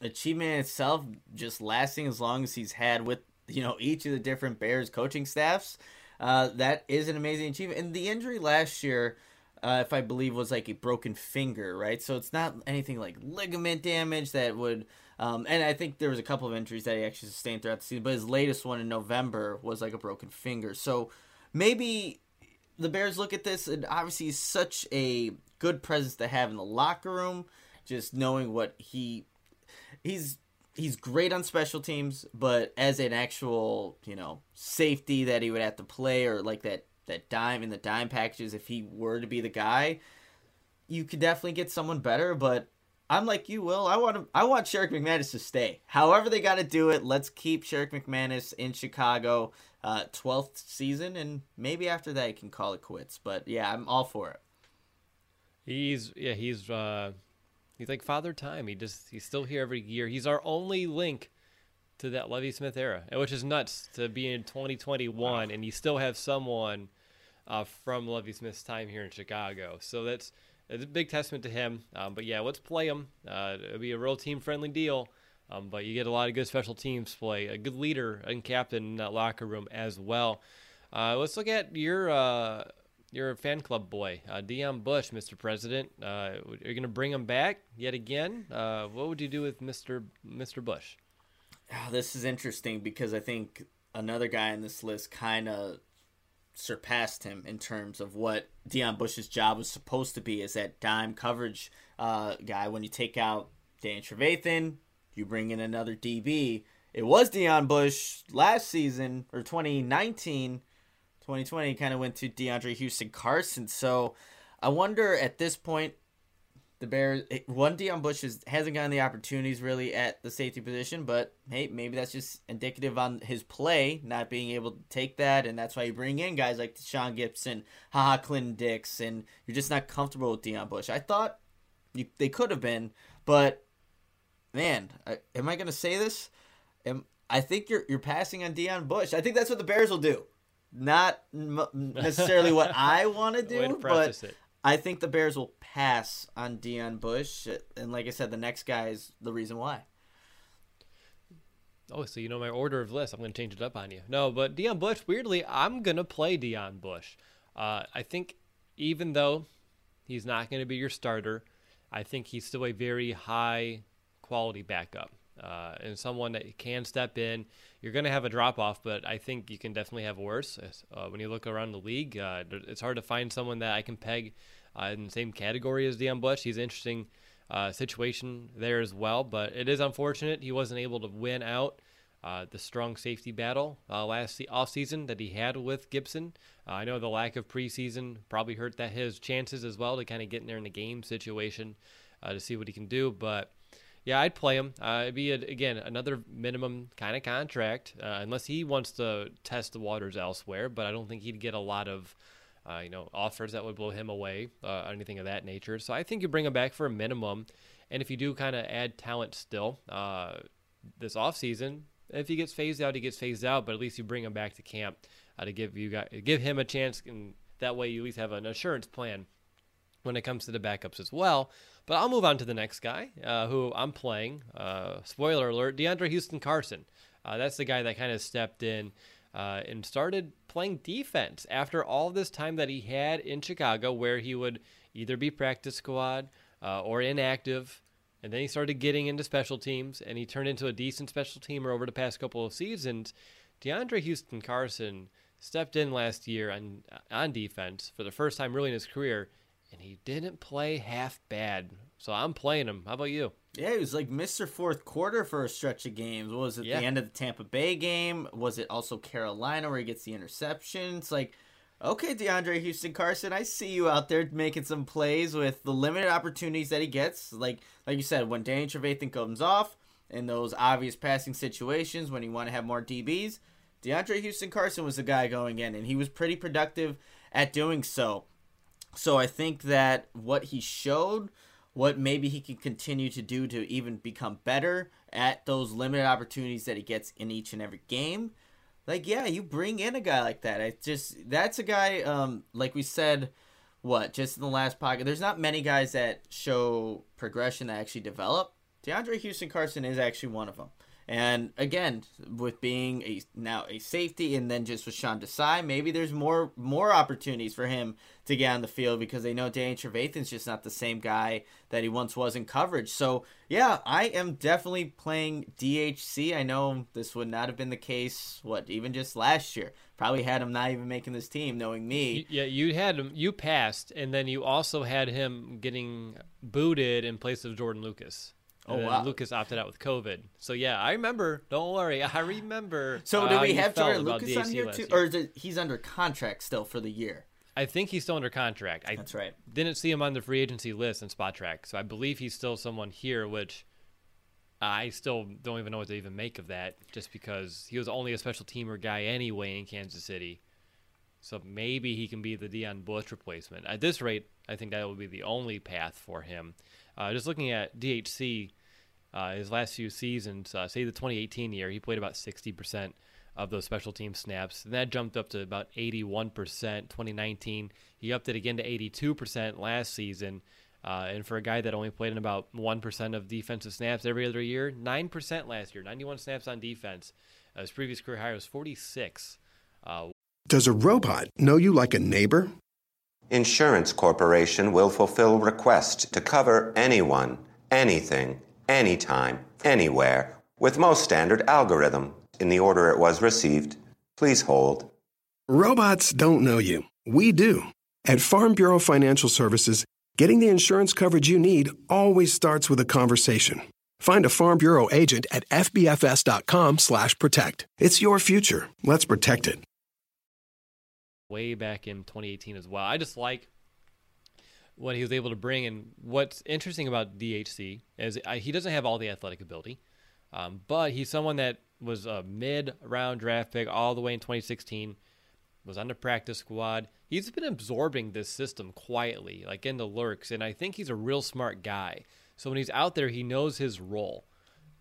achievement in itself. Just lasting as long as he's had with you know each of the different Bears coaching staffs, uh, that is an amazing achievement. And the injury last year, uh, if I believe, was like a broken finger, right? So it's not anything like ligament damage that would. Um, and I think there was a couple of injuries that he actually sustained throughout the season, but his latest one in November was like a broken finger. So maybe the Bears look at this, and obviously he's such a good presence to have in the locker room. Just knowing what he he's he's great on special teams, but as an actual you know safety that he would have to play or like that that dime in the dime packages, if he were to be the guy, you could definitely get someone better. But I'm like you, Will. I want him, I want Sherrick McManus to stay. However they got to do it, let's keep Sherrick McManus in Chicago, uh, 12th season, and maybe after that he can call it quits. But yeah, I'm all for it. He's yeah, he's uh he's like father time. He just he's still here every year. He's our only link to that Lovie Smith era, which is nuts to be in 2021 and you still have someone uh, from Lovie Smith's time here in Chicago. So that's it's a big testament to him. Um, but yeah, let's play him. Uh, it'll be a real team friendly deal. Um, but you get a lot of good special teams play, a good leader and captain in that locker room as well. Uh, let's look at your uh, your fan club boy, uh, Deon Bush, Mr. President. Uh, are you going to bring him back yet again? Uh, what would you do with Mr. Mr. Bush? Ah, this is interesting because I think another guy on this list kind of surpassed him in terms of what Deon Bush's job was supposed to be as that dime coverage uh, guy. When you take out Dan Trevathan, you bring in another DB. It was Deon Bush last season or 2019, 2020 kind of went to DeAndre Houston Carson. So I wonder at this point the Bears one Deon Bush is, hasn't gotten the opportunities really at the safety position, but hey, maybe that's just indicative on his play not being able to take that, and that's why you bring in guys like Sean Gipson, haha Clinton Dix, and you're just not comfortable with Deon Bush. I thought you, they could have been, but man, I, am I going to say this? Am, I think you're you're passing on Deon Bush. I think that's what the Bears will do. Not m- necessarily what I want to do, but it. I think the Bears will pass on Deon Bush, and like I said, the next guy is the reason why. Oh, so you know my order of list. I'm going to change it up on you. No, but Deon Bush, weirdly, I'm going to play Deon Bush. Uh, I think even though he's not going to be your starter, I think he's still a very high quality backup uh, and someone that can step in. You're going to have a drop off, but I think you can definitely have worse. Uh, when you look around the league, uh, it's hard to find someone that I can peg uh, in the same category as Deon Bush. He's an interesting uh, situation there as well. But it is unfortunate he wasn't able to win out uh, the strong safety battle last se- offseason that he had with Gipson. I know the lack of preseason probably hurt that his chances as well to kind of get in there in the game situation to see what he can do. But yeah, I'd play him. Uh, it'd be a, again another minimum kind of contract, uh, unless he wants to test the waters elsewhere. But I don't think he'd get a lot of uh, you know, offers that would blow him away, uh, anything of that nature. So I think you bring him back for a minimum. And if you do kind of add talent still uh, this offseason, if he gets phased out, he gets phased out, but at least you bring him back to camp uh, to give you guys, give him a chance, and that way you at least have an assurance plan when it comes to the backups as well. But I'll move on to the next guy uh, who I'm playing. Uh, spoiler alert: DeAndre Houston Carson. Uh, that's the guy that kind of stepped in uh, and started playing defense after all this time that he had in Chicago, where he would either be practice squad uh, or inactive. And then he started getting into special teams, and he turned into a decent special teamer over the past couple of seasons. DeAndre Houston Carson stepped in last year on on defense for the first time really in his career, and he didn't play half bad. So I'm playing him. How about you? Yeah, he was like Mr. Fourth Quarter for a stretch of games. What was it Yeah. the end of the Tampa Bay game? Was it also Carolina where he gets the interception? It's Like, okay, DeAndre Houston Carson, I see you out there making some plays with the limited opportunities that he gets. Like, like you said, when Danny Trevathan comes off in those obvious passing situations, when you want to have more DBs, DeAndre Houston Carson was the guy going in, and he was pretty productive at doing so. So I think that what he showed, what maybe he can continue to do to even become better at those limited opportunities that he gets in each and every game. Like, yeah, you bring in a guy like that. I just that's a guy, um, like we said, what just in the last pocket. There's not many guys that show progression that actually develop. DeAndre Houston Carson is actually one of them. And again, with being a now a safety, and then just with Sean Desai, maybe there's more more opportunities for him to get on the field because they know Danny Trevathan's just not the same guy that he once was in coverage. So yeah, I am definitely playing DHC. I know this would not have been the case. What even just last year, probably had him not even making this team, knowing me. Yeah, you had him. You passed, and then you also had him getting booted in place of Jordan Lucas. Oh, wow. Lucas opted out with COVID. So yeah, I remember. Don't worry, I remember. So uh, do we have Jordan Lucas on here too, or is it, he's under contract still for the year? I think he's still under contract. I That's right. didn't see him on the free agency list in Spotrac, so I believe he's still someone here, which I still don't even know what to even make of that, just because he was only a special teamer guy anyway in Kansas City. So maybe he can be the Deon Bush replacement. At this rate, I think that would be the only path for him. Uh, just looking at DHC, uh, his last few seasons, uh, say the 2018 year, he played about 60% of those special team snaps. And that jumped up to about 81% 2019. He upped it again to 82% last season. Uh, and for a guy that only played in about 1% of defensive snaps every other year, 9% last year, 91 snaps on defense. Uh, his previous career high was 46. Uh, Does a robot know you like a neighbor? Insurance Corporation will fulfill requests to cover anyone, anything, anytime, anywhere, with most standard algorithm in the order it was received. Please hold. Robots don't know you. We do. At Farm Bureau Financial Services, getting the insurance coverage you need always starts with a conversation. Find a Farm Bureau agent at fbfs.com/protect. It's your future. Let's protect it. way back in 2018 as well. I just like what he was able to bring. And what's interesting about DHC is I, he doesn't have all the athletic ability, um, but he's someone that was a mid-round draft pick all the way in 2016. Was on the practice squad. He's been absorbing this system quietly, like in the lurks, and I think he's a real smart guy. So when he's out there, he knows his role.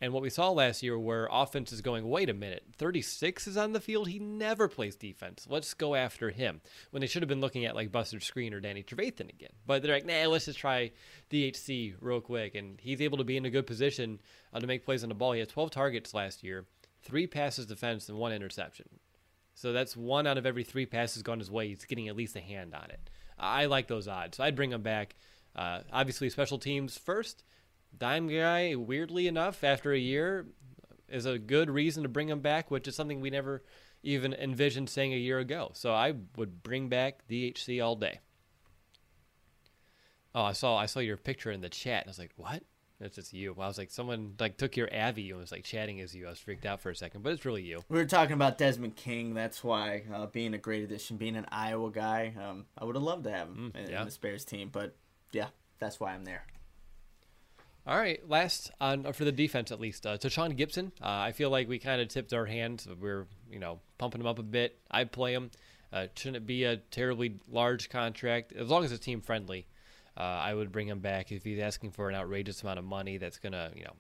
And what we saw last year, where offense is going, wait a minute, 36 is on the field. He never plays defense. Let's go after him. When they should have been looking at like Buster Skrine or Danny Trevathan again. But they're like, nah, let's just try DHC real quick. And he's able to be in a good position uh, to make plays on the ball. He had 12 targets last year, three passes defense, and one interception. So that's one out of every three passes gone his way. He's getting at least a hand on it. I like those odds. So I'd bring him back. Uh, obviously, special teams first. Dime guy, weirdly enough, after a year, is a good reason to bring him back, which is something we never even envisioned saying a year ago. So I would bring back DHC all day. Oh, I saw I saw your picture in the chat, and I was like, "What?" That's just you. I was like, someone like took your Avi and was like chatting as you. I was freaked out for a second, but it's really you. We were talking about Desmond King. That's why uh, being a great addition, being an Iowa guy, um, I would have loved to have him in, yeah. in the Spares team. But yeah, that's why I'm there. All right, last on for the defense at least, uh, Tashaun Gipson. Uh, I feel like we kind of tipped our hands. We're you know pumping him up a bit. I'd play him. Uh, shouldn't be a terribly large contract as long as it's team friendly. Uh, I would bring him back if he's asking for an outrageous amount of money that's to, you know,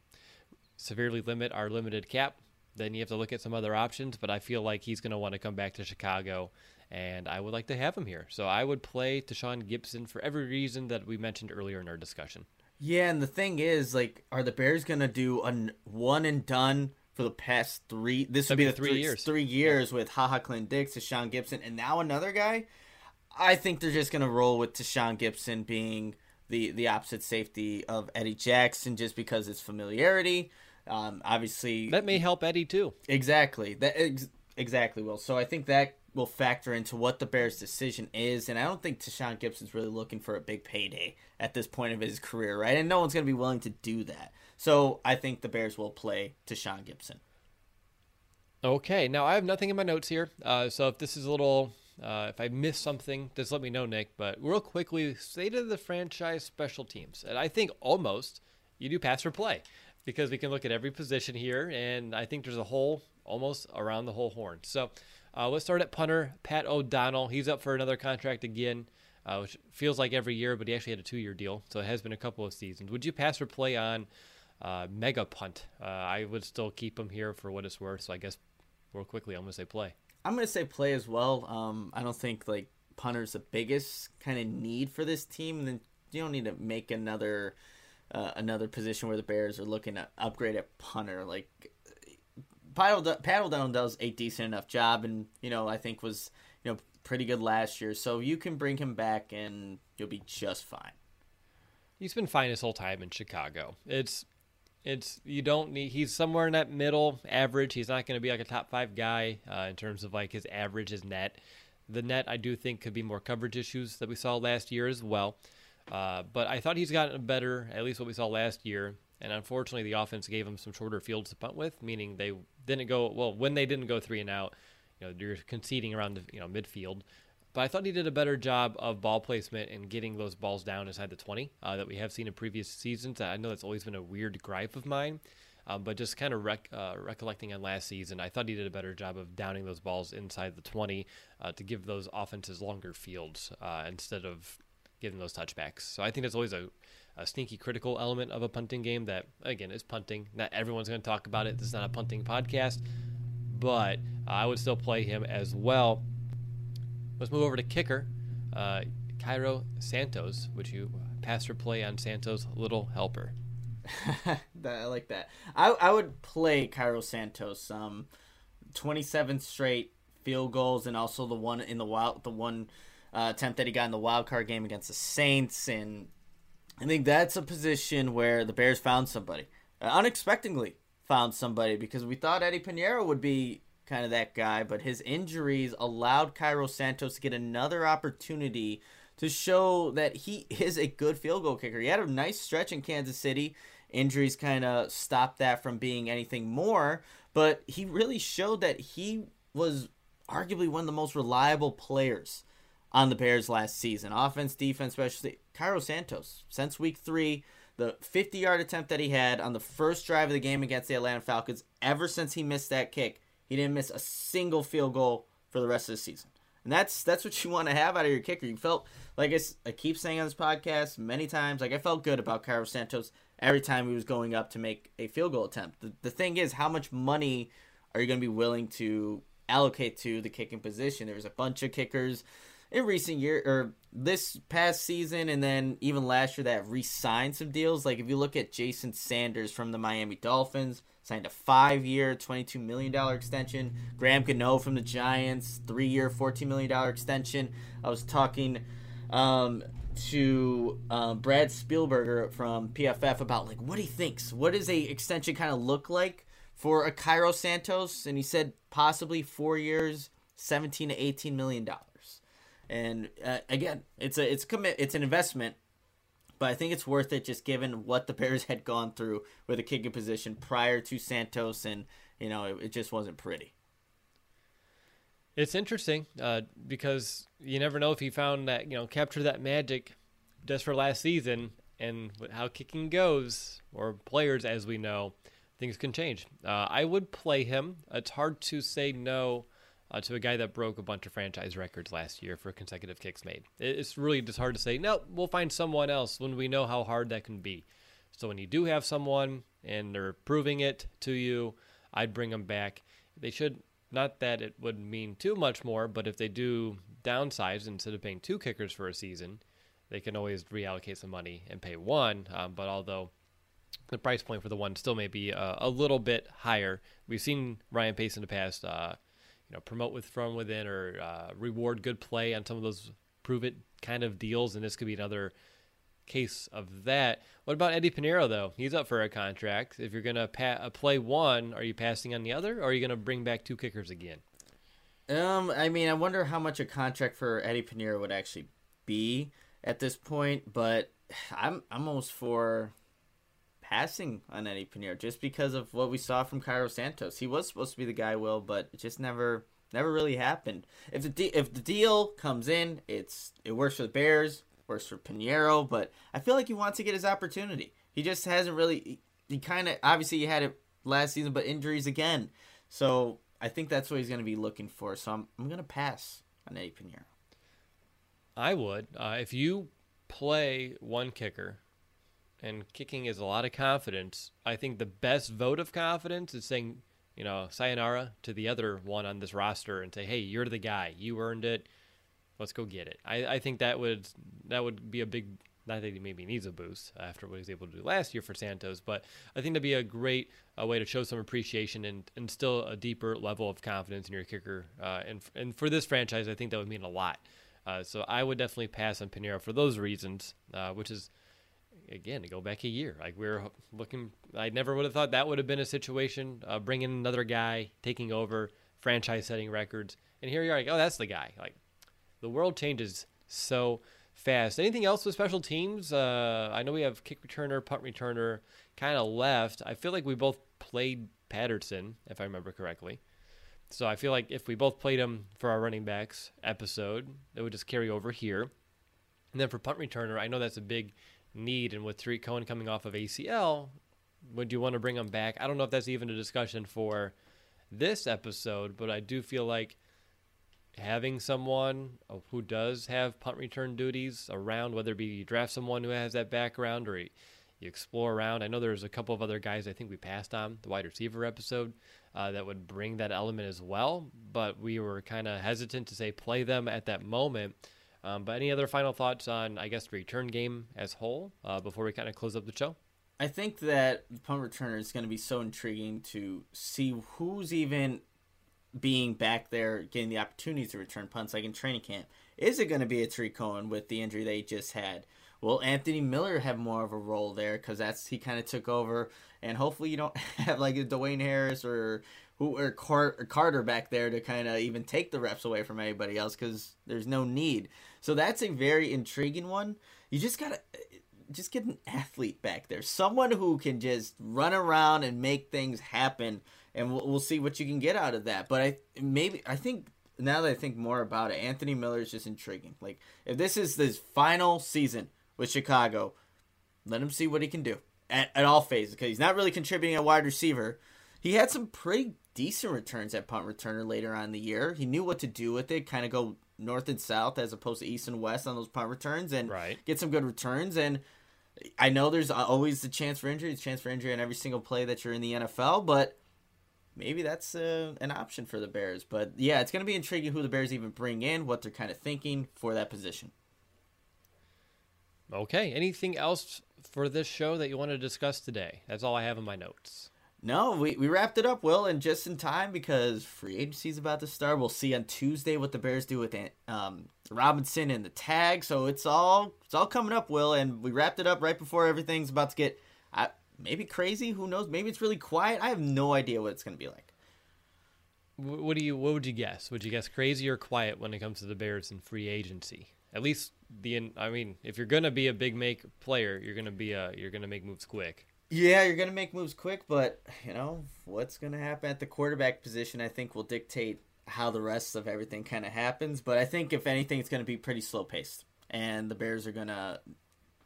severely limit our limited cap. Then you have to look at some other options. But I feel like he's going to want to come back to Chicago, and I would like to have him here. So I would play Tashaun Gipson for every reason that we mentioned earlier in our discussion. Yeah, and the thing is, like, are the Bears gonna do a one and done for the past three? This would be the three years. Three years with Ha Ha Clint Dix, Tashaun Gipson, and now another guy. I think they're just gonna roll with Tashaun Gipson being the the opposite safety of Eddie Jackson, just because it's familiarity. Um, obviously, That may help Eddie too. Exactly. That ex- exactly will. So I think that will factor into what the Bears' decision is, and I don't think Tashaun Gipson's really looking for a big payday at this point of his career, right? And no one's going to be willing to do that. So I think the Bears will play Tashaun Gipson. Okay, now I have nothing in my notes here. Uh, so if this is a little, uh, if I miss something, just let me know, Nick. But real quickly, state of the franchise special teams. And I think almost you do pass for play because we can look at every position here. And I think there's a hole almost around the whole horn. So uh, let's start at punter, Pat O'Donnell. He's up for another contract again, uh, which feels like every year, but he actually had a two year deal. So it has been a couple of seasons. Would you pass or play on uh, Mega Punt? Uh, I would still keep him here for what it's worth. So I guess real quickly, I'm going to say play. I'm going to say play as well. Um, I don't think like punter's the biggest kind of need for this team. And then you don't need to make another uh, another position where the Bears are looking to upgrade at punter. Like Pat Down does a decent enough job, and you know I think was you know pretty good last year. So you can bring him back, and you'll be just fine. He's been fine his whole time in Chicago. It's it's you don't need. He's somewhere in that middle average. He's not going to be like a top five guy uh, in terms of like his average, his net. The net I do think could be more coverage issues that we saw last year as well. Uh, but I thought he's gotten better, at least what we saw last year. And unfortunately, the offense gave him some shorter fields to punt with, meaning they didn't go well when they didn't go three and out. You know, you're conceding around the you know midfield. But I thought he did a better job of ball placement and getting those balls down inside the 20 uh, that we have seen in previous seasons. I know that's always been a weird gripe of mine, um, but just kind of rec- uh, recollecting on last season, I thought he did a better job of downing those balls inside the 20 uh, to give those offenses longer fields uh, instead of giving those touchbacks. So I think that's always a, a sneaky critical element of a punting game that, again, is punting. Not everyone's going to talk about it. This is not a punting podcast, but I would still play him as well. Let's move over to kicker, uh, Cairo Santos, Would you pass or play on Santos, little helper. I like that. I, I would play Cairo Santos. Um, 27 straight field goals, and also the one in the wild, the one uh, attempt that he got in the wild card game against the Saints, and I think that's a position where the Bears found somebody uh, unexpectedly found somebody because we thought Eddie Piñeiro would be kind of that guy, but his injuries allowed Cairo Santos to get another opportunity to show that he is a good field goal kicker. He had a nice stretch in Kansas City. Injuries kind of stopped that from being anything more, but he really showed that he was arguably one of the most reliable players on the Bears last season. Offense, defense, especially Cairo Santos. Since week three, the 50 yard attempt that he had on the first drive of the game against the Atlanta Falcons, ever since he missed that kick, he didn't miss a single field goal for the rest of the season. And that's that's what you want to have out of your kicker. You felt like I, I keep saying on this podcast many times, like I felt good about Cairo Santos every time he was going up to make a field goal attempt. The, the thing is, how much money are you going to be willing to allocate to the kicking position? There's a bunch of kickers in recent year or this past season and then even last year that re-signed some deals. Like if you look at Jason Sanders from the Miami Dolphins, signed a five-year, twenty-two million dollar extension. Graham Gano from the Giants, three-year, fourteen million dollar extension. I was talking um, to um, Brad Spielberger from PFF about like what he thinks. What does a extension kind of look like for a Cairo Santos? And he said possibly four years, seventeen to eighteen million dollars. And uh, again, it's a it's commit it's an investment, but I think it's worth it just given what the Bears had gone through with the kicking position prior to Santos, and you know it, it just wasn't pretty. It's interesting uh, because you never know if he found that you know capture that magic just for last season, and how kicking goes, or players as we know, things can change. Uh, I would play him. It's hard to say no uh, to a guy that broke a bunch of franchise records last year for consecutive kicks made. It's really just hard to say, no, we'll find someone else when we know how hard that can be. So when you do have someone and they're proving it to you, I'd bring them back. They should, not that it would mean too much more, but if they do downsize instead of paying two kickers for a season, they can always reallocate some money and pay one. Um, but although the price point for the one still may be uh, a little bit higher, we've seen Ryan Pace in the past, uh, know, promote with from within or uh, reward good play on some of those prove it kind of deals, and this could be another case of that. What about Eddie Piñeiro though? He's up for a contract. If you're gonna pa- uh, play one, are you passing on the other, or are you gonna bring back two kickers again? Um, I mean, I wonder how much a contract for Eddie Piñeiro would actually be at this point, but I'm I'm almost for passing on Eddie Piñeiro just because of what we saw from Cairo Santos. He was supposed to be the guy, Will, but it just never never really happened. If the de- if the deal comes in, it's it works for the Bears, works for Piñeiro, but I feel like he wants to get his opportunity. He just hasn't really. He, he kind of obviously he had it last season, but injuries again. So I think that's what he's going to be looking for. So I'm I'm going to pass on Eddie Piñeiro. I would. Uh, if you play one kicker, and kicking is a lot of confidence, I think the best vote of confidence is saying, you know, sayonara to the other one on this roster and say, hey, you're the guy. You earned it. Let's go get it. I, I think that would that would be a big. Not that he maybe needs a boost after what he was able to do last year for Santos, but I think that'd be a great uh, way to show some appreciation and, and still a deeper level of confidence in your kicker. Uh, and and for this franchise, I think that would mean a lot. Uh, so I would definitely pass on Piñeiro for those reasons, uh, which is again to go back a year. Like we are looking, I never would have thought that would have been a situation. Uh, bringing another guy, taking over, franchise-setting records, and here you are. Like, oh, that's the guy. Like the world changes so fast. Anything else with special teams? Uh, I know we have kick returner, punt returner, kind of left. I feel like we both played Patterson, if I remember correctly. So I feel like if we both played him for our running backs episode, it would just carry over here. And then for punt returner, I know that's a big need, and with Tarik Cohen coming off of ACL, would you want to bring him back? I don't know if that's even a discussion for this episode, but I do feel like having someone who does have punt return duties around, whether it be you draft someone who has that background or you explore around. I know there's a couple of other guys I think we passed on the wide receiver episode uh, that would bring that element as well. But we were kind of hesitant to say play them at that moment. Um, but any other final thoughts on, I guess, the return game as whole uh, before we kind of close up the show? I think that the punt returner is going to be so intriguing to see who's even being back there getting the opportunities to return punts like in training camp. Is it going to be a Tarik Cohen with the injury they just had? Will Anthony Miller have more of a role there because that's he kind of took over, and hopefully you don't have like a Dwayne Harris or who or, Car- or Carter back there to kind of even take the reps away from anybody else because there's no need. So that's a very intriguing one. You just gotta just get an athlete back there, someone who can just run around and make things happen, and we'll, we'll see what you can get out of that. But I maybe I think now that I think more about it, Anthony Miller is just intriguing. Like if this is his final season with Chicago, let him see what he can do at, at all phases because he's not really contributing a wide receiver. He had some pretty decent returns at punt returner later on in the year. He knew what to do with it, kind of go north and south as opposed to east and west on those punt returns and right. get some good returns. And I know there's always the chance for injury, the chance for injury on every single play that you're in the NFL, but maybe that's uh, an option for the Bears. But yeah, it's going to be intriguing who the Bears even bring in, what they're kind of thinking for that position. Okay. Anything else for this show that you want to discuss today? That's all I have in my notes. No, we, we wrapped it up, Will, and just in time because free agency is about to start. We'll see on Tuesday what the Bears do with um, Robinson and the tag. So it's all it's all coming up, Will, and we wrapped it up right before everything's about to get maybe crazy. Who knows? Maybe it's really quiet. I have no idea what it's going to be like. What do you? What would you guess? Would you guess crazy or quiet when it comes to the Bears and free agency? At least the. I mean, if you're gonna be a big make player, you're gonna be a. You're gonna make moves quick. Yeah, you're gonna make moves quick, but you know what's gonna happen at the quarterback position. I think will dictate how the rest of everything kind of happens. But I think if anything, it's gonna be pretty slow paced, and the Bears are gonna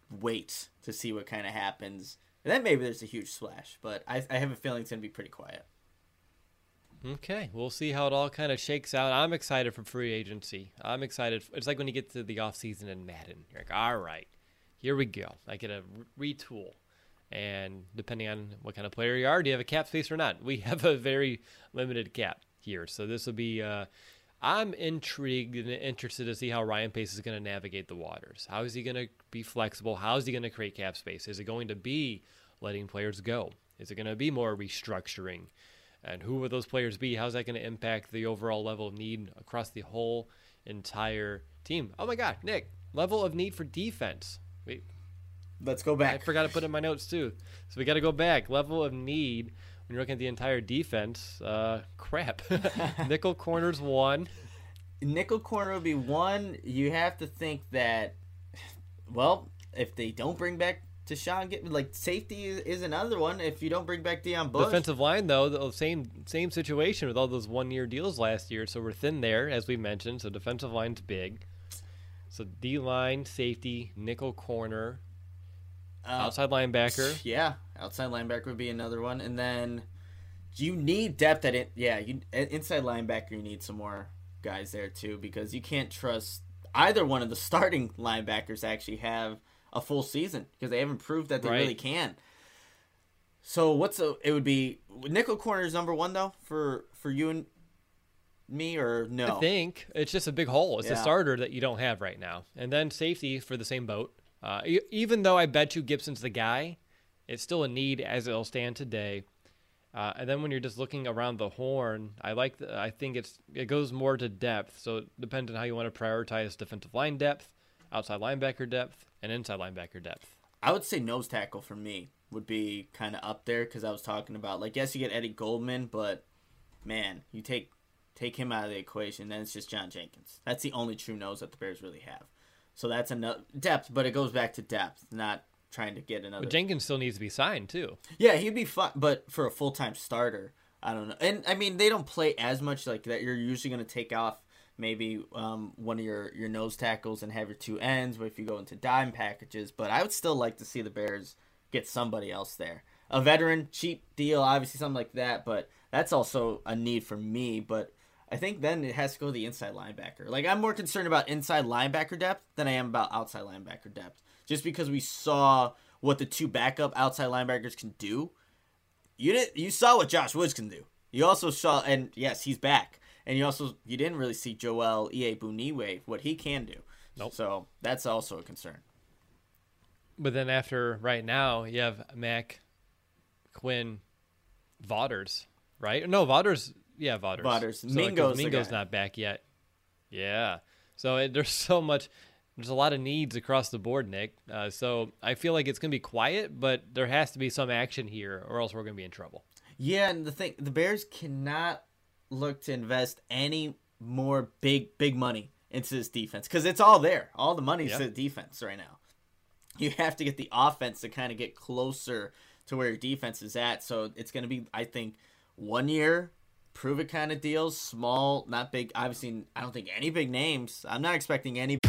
wait to see what kind of happens. And then maybe there's a huge splash, but I, I have a feeling it's gonna be pretty quiet. Okay, we'll see how it all kind of shakes out. I'm excited for free agency. I'm excited. It's like when you get to the off season in Madden. You're like, all right, here we go. I get a retool, and depending on what kind of player you are, do you have a cap space or not? We have a very limited cap here, so this will be. Uh, I'm intrigued and interested to see how Ryan Pace is going to navigate the waters. How is he going to be flexible? How is he going to create cap space? Is it going to be letting players go? Is it going to be more restructuring? And who will those players be? How's that going to impact the overall level of need across the whole entire team? Oh my God, Nick, level of need for defense. Wait, let's go back. I forgot to put in my notes too. So we got to go back. Level of need when you're looking at the entire defense. Uh, crap. Nickel corners one. Nickel corner would be one. You have to think that, well, if they don't bring back Tashaun get like safety is, is, another one. If you don't bring back Deon Bush, defensive line though, the same same situation with all those one year deals last year. So we're thin there, as we mentioned. So defensive line's big. So D line, safety, nickel corner, uh, outside linebacker. Yeah, outside linebacker would be another one, and then you need depth at it. Yeah, you inside linebacker. You need some more guys there too because you can't trust either one of the starting linebackers actually have a full season because they haven't proved that they right. really can. So what's a, it would be nickel corner is number one though for for you and me or no? I think it's just a big hole. It's yeah. a starter that you don't have right now, and then safety for the same boat. Uh, even though I bet you Gipson's the guy, it's still a need as it'll stand today. Uh, and then when you're just looking around the horn, I like. The, I think it's it goes more to depth. So it depends on how you want to prioritize defensive line depth, outside linebacker depth, and inside linebacker depth. I would say nose tackle for me would be kind of up there because I was talking about like yes you get Eddie Goldman, but man you take take him out of the equation, then it's just John Jenkins. That's the only true nose that the Bears really have. So that's enough depth, but it goes back to depth, not trying to get another. But Jenkins still needs to be signed too. Yeah, he'd be fun, but for a full time starter, I don't know. And I mean, they don't play as much like that. You're usually going to take off maybe um, one of your your nose tackles and have your two ends. But if you go into dime packages, but I would still like to see the Bears get somebody else there, a veteran, cheap deal, obviously something like that. But that's also a need for me. But I think then it has to go to the inside linebacker. Like I'm more concerned about inside linebacker depth than I am about outside linebacker depth, just because we saw what the two backup outside linebackers can do. You didn't. you saw what Josh Woods can do. You also saw, and yes, he's back. And you also you didn't really see Joel Iyiegbuniwe what he can do. Nope. So that's also a concern. But then after right now you have Mack, Quinn, Vaughters, right? No, Vaughters. Yeah, Vaughters. Vaughters. So Mingo's, Mingo's not back yet. Yeah. So it, there's so much. There's a lot of needs across the board, Nick. Uh, so I feel like it's gonna be quiet, but there has to be some action here, or else we're gonna be in trouble. Yeah, and the thing, the Bears cannot look to invest any more big big money into this defense because it's all there. All the money's yep. to the defense right now. You have to get the offense to kind of get closer to where your defense is at. So it's going to be, I think, one year prove it kind of deals, small, not big. Obviously, I don't think any big names. I'm not expecting any.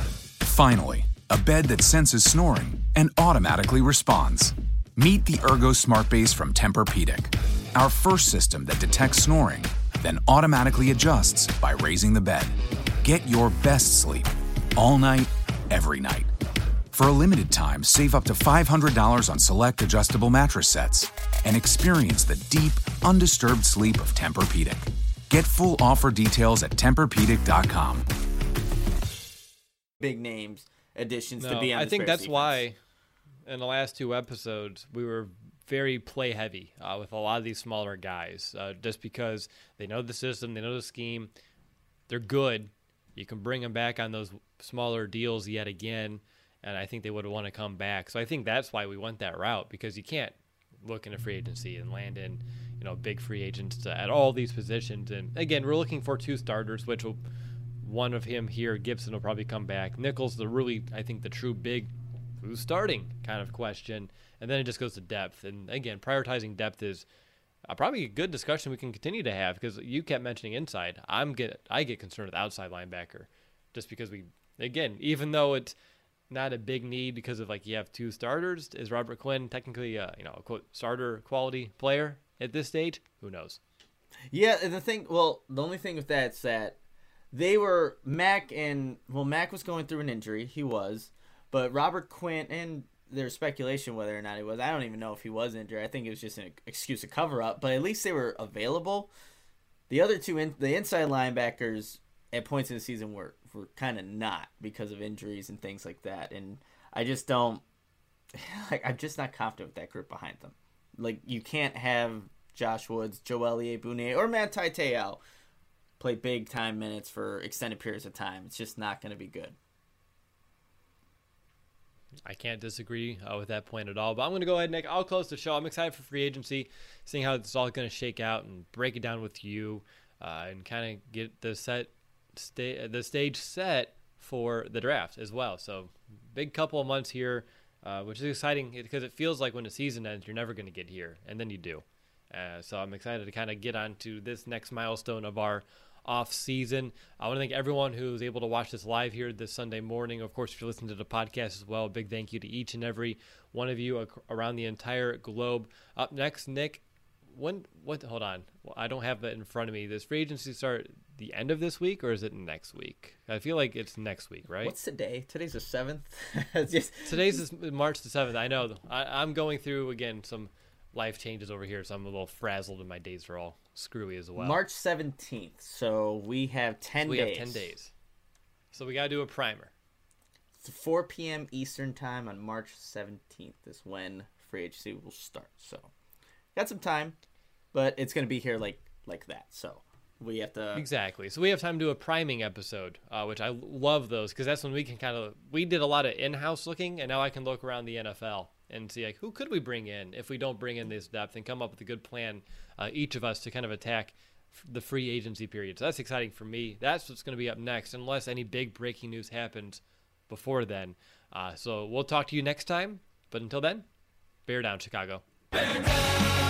Finally, a bed that senses snoring and automatically responds. Meet the Ergo Smart Base from Tempur-Pedic, our first system that detects snoring then automatically adjusts by raising the bed. Get your best sleep all night, every night. For a limited time, save up to $500 on select adjustable mattress sets and experience the deep, undisturbed sleep of Tempur-Pedic. Get full offer details at TempurPedic.com. Big names additions no, to be on. I think that's defense. why in the last two episodes we were very play heavy uh, with a lot of these smaller guys, uh, just because they know the system, they know the scheme, they're good. You can bring them back on those smaller deals yet again, and I think they would want to come back. So I think that's why we went that route because you can't look into free agency and land in, you know, big free agents at all these positions. And again, we're looking for two starters, which will one of him here, Gipson will probably come back. Nichols, the really, I think, the true big who's starting kind of question and then it just goes to depth. And again, prioritizing depth is uh, probably a good discussion we can continue to have because you kept mentioning inside. I'm get I get concerned with outside linebacker, just because we again even though it's not a big need because of like you have two starters. Is Robert Quinn technically a, you know a quote starter quality player at this stage? Who knows? Yeah, the thing. Well, the only thing with that is that they were Mack and well, Mack was going through an injury. He was, but Robert Quinn and there's speculation whether or not he was. I don't even know if he was injured. I think it was just an excuse to cover up. But at least they were available. The other two, in, the inside linebackers at points in the season were were kind of not because of injuries and things like that. And I just don't like. I'm just not confident with that group behind them. Like you can't have Josh Woods, Joel Iyiegbuniwe, or Manti Te'o play big time minutes for extended periods of time. It's just not going to be good. I can't disagree uh, with that point at all. But I'm going to go ahead, Nick. I'll close the show. I'm excited for free agency, seeing how it's all going to shake out and break it down with you, uh, and kind of get the set, sta- the stage set for the draft as well. So big couple of months here, uh, which is exciting because it feels like when the season ends, you're never going to get here, and then you do. Uh, so I'm excited to kind of get on to this next milestone of our off season. I want to thank everyone who's able to watch this live here this Sunday morning. Of course, if you're listening to the podcast as well, big thank you to each and every one of you around the entire globe. Up next, Nick. When what? Hold on, well, I don't have that in front of me. Does free agency start the end of this week or is it next week? I feel like it's next week, right? What's today? Today's the seventh. just... Today's is March the seventh. I know. I, I'm going through again some life changes over here, so I'm a little frazzled and my days are all screwy as well. March 17th. So we have 10 so we days. have 10 days. So we got to do a primer. It's 4 p.m. Eastern Time on March 17th is when free agency will start. So got some time, but it's going to be here like like that. So we have to exactly so we have time to do a priming episode uh, which i love those because that's when we can kind of we did a lot of in-house looking and now i can look around the nfl and see like who could we bring in if we don't bring in this depth and come up with a good plan uh, each of us to kind of attack the free agency period. So that's exciting for me. That's what's going to be up next, unless any big breaking news happens before then. Uh, so we'll talk to you next time. But until then, bear down, Chicago. Bear down!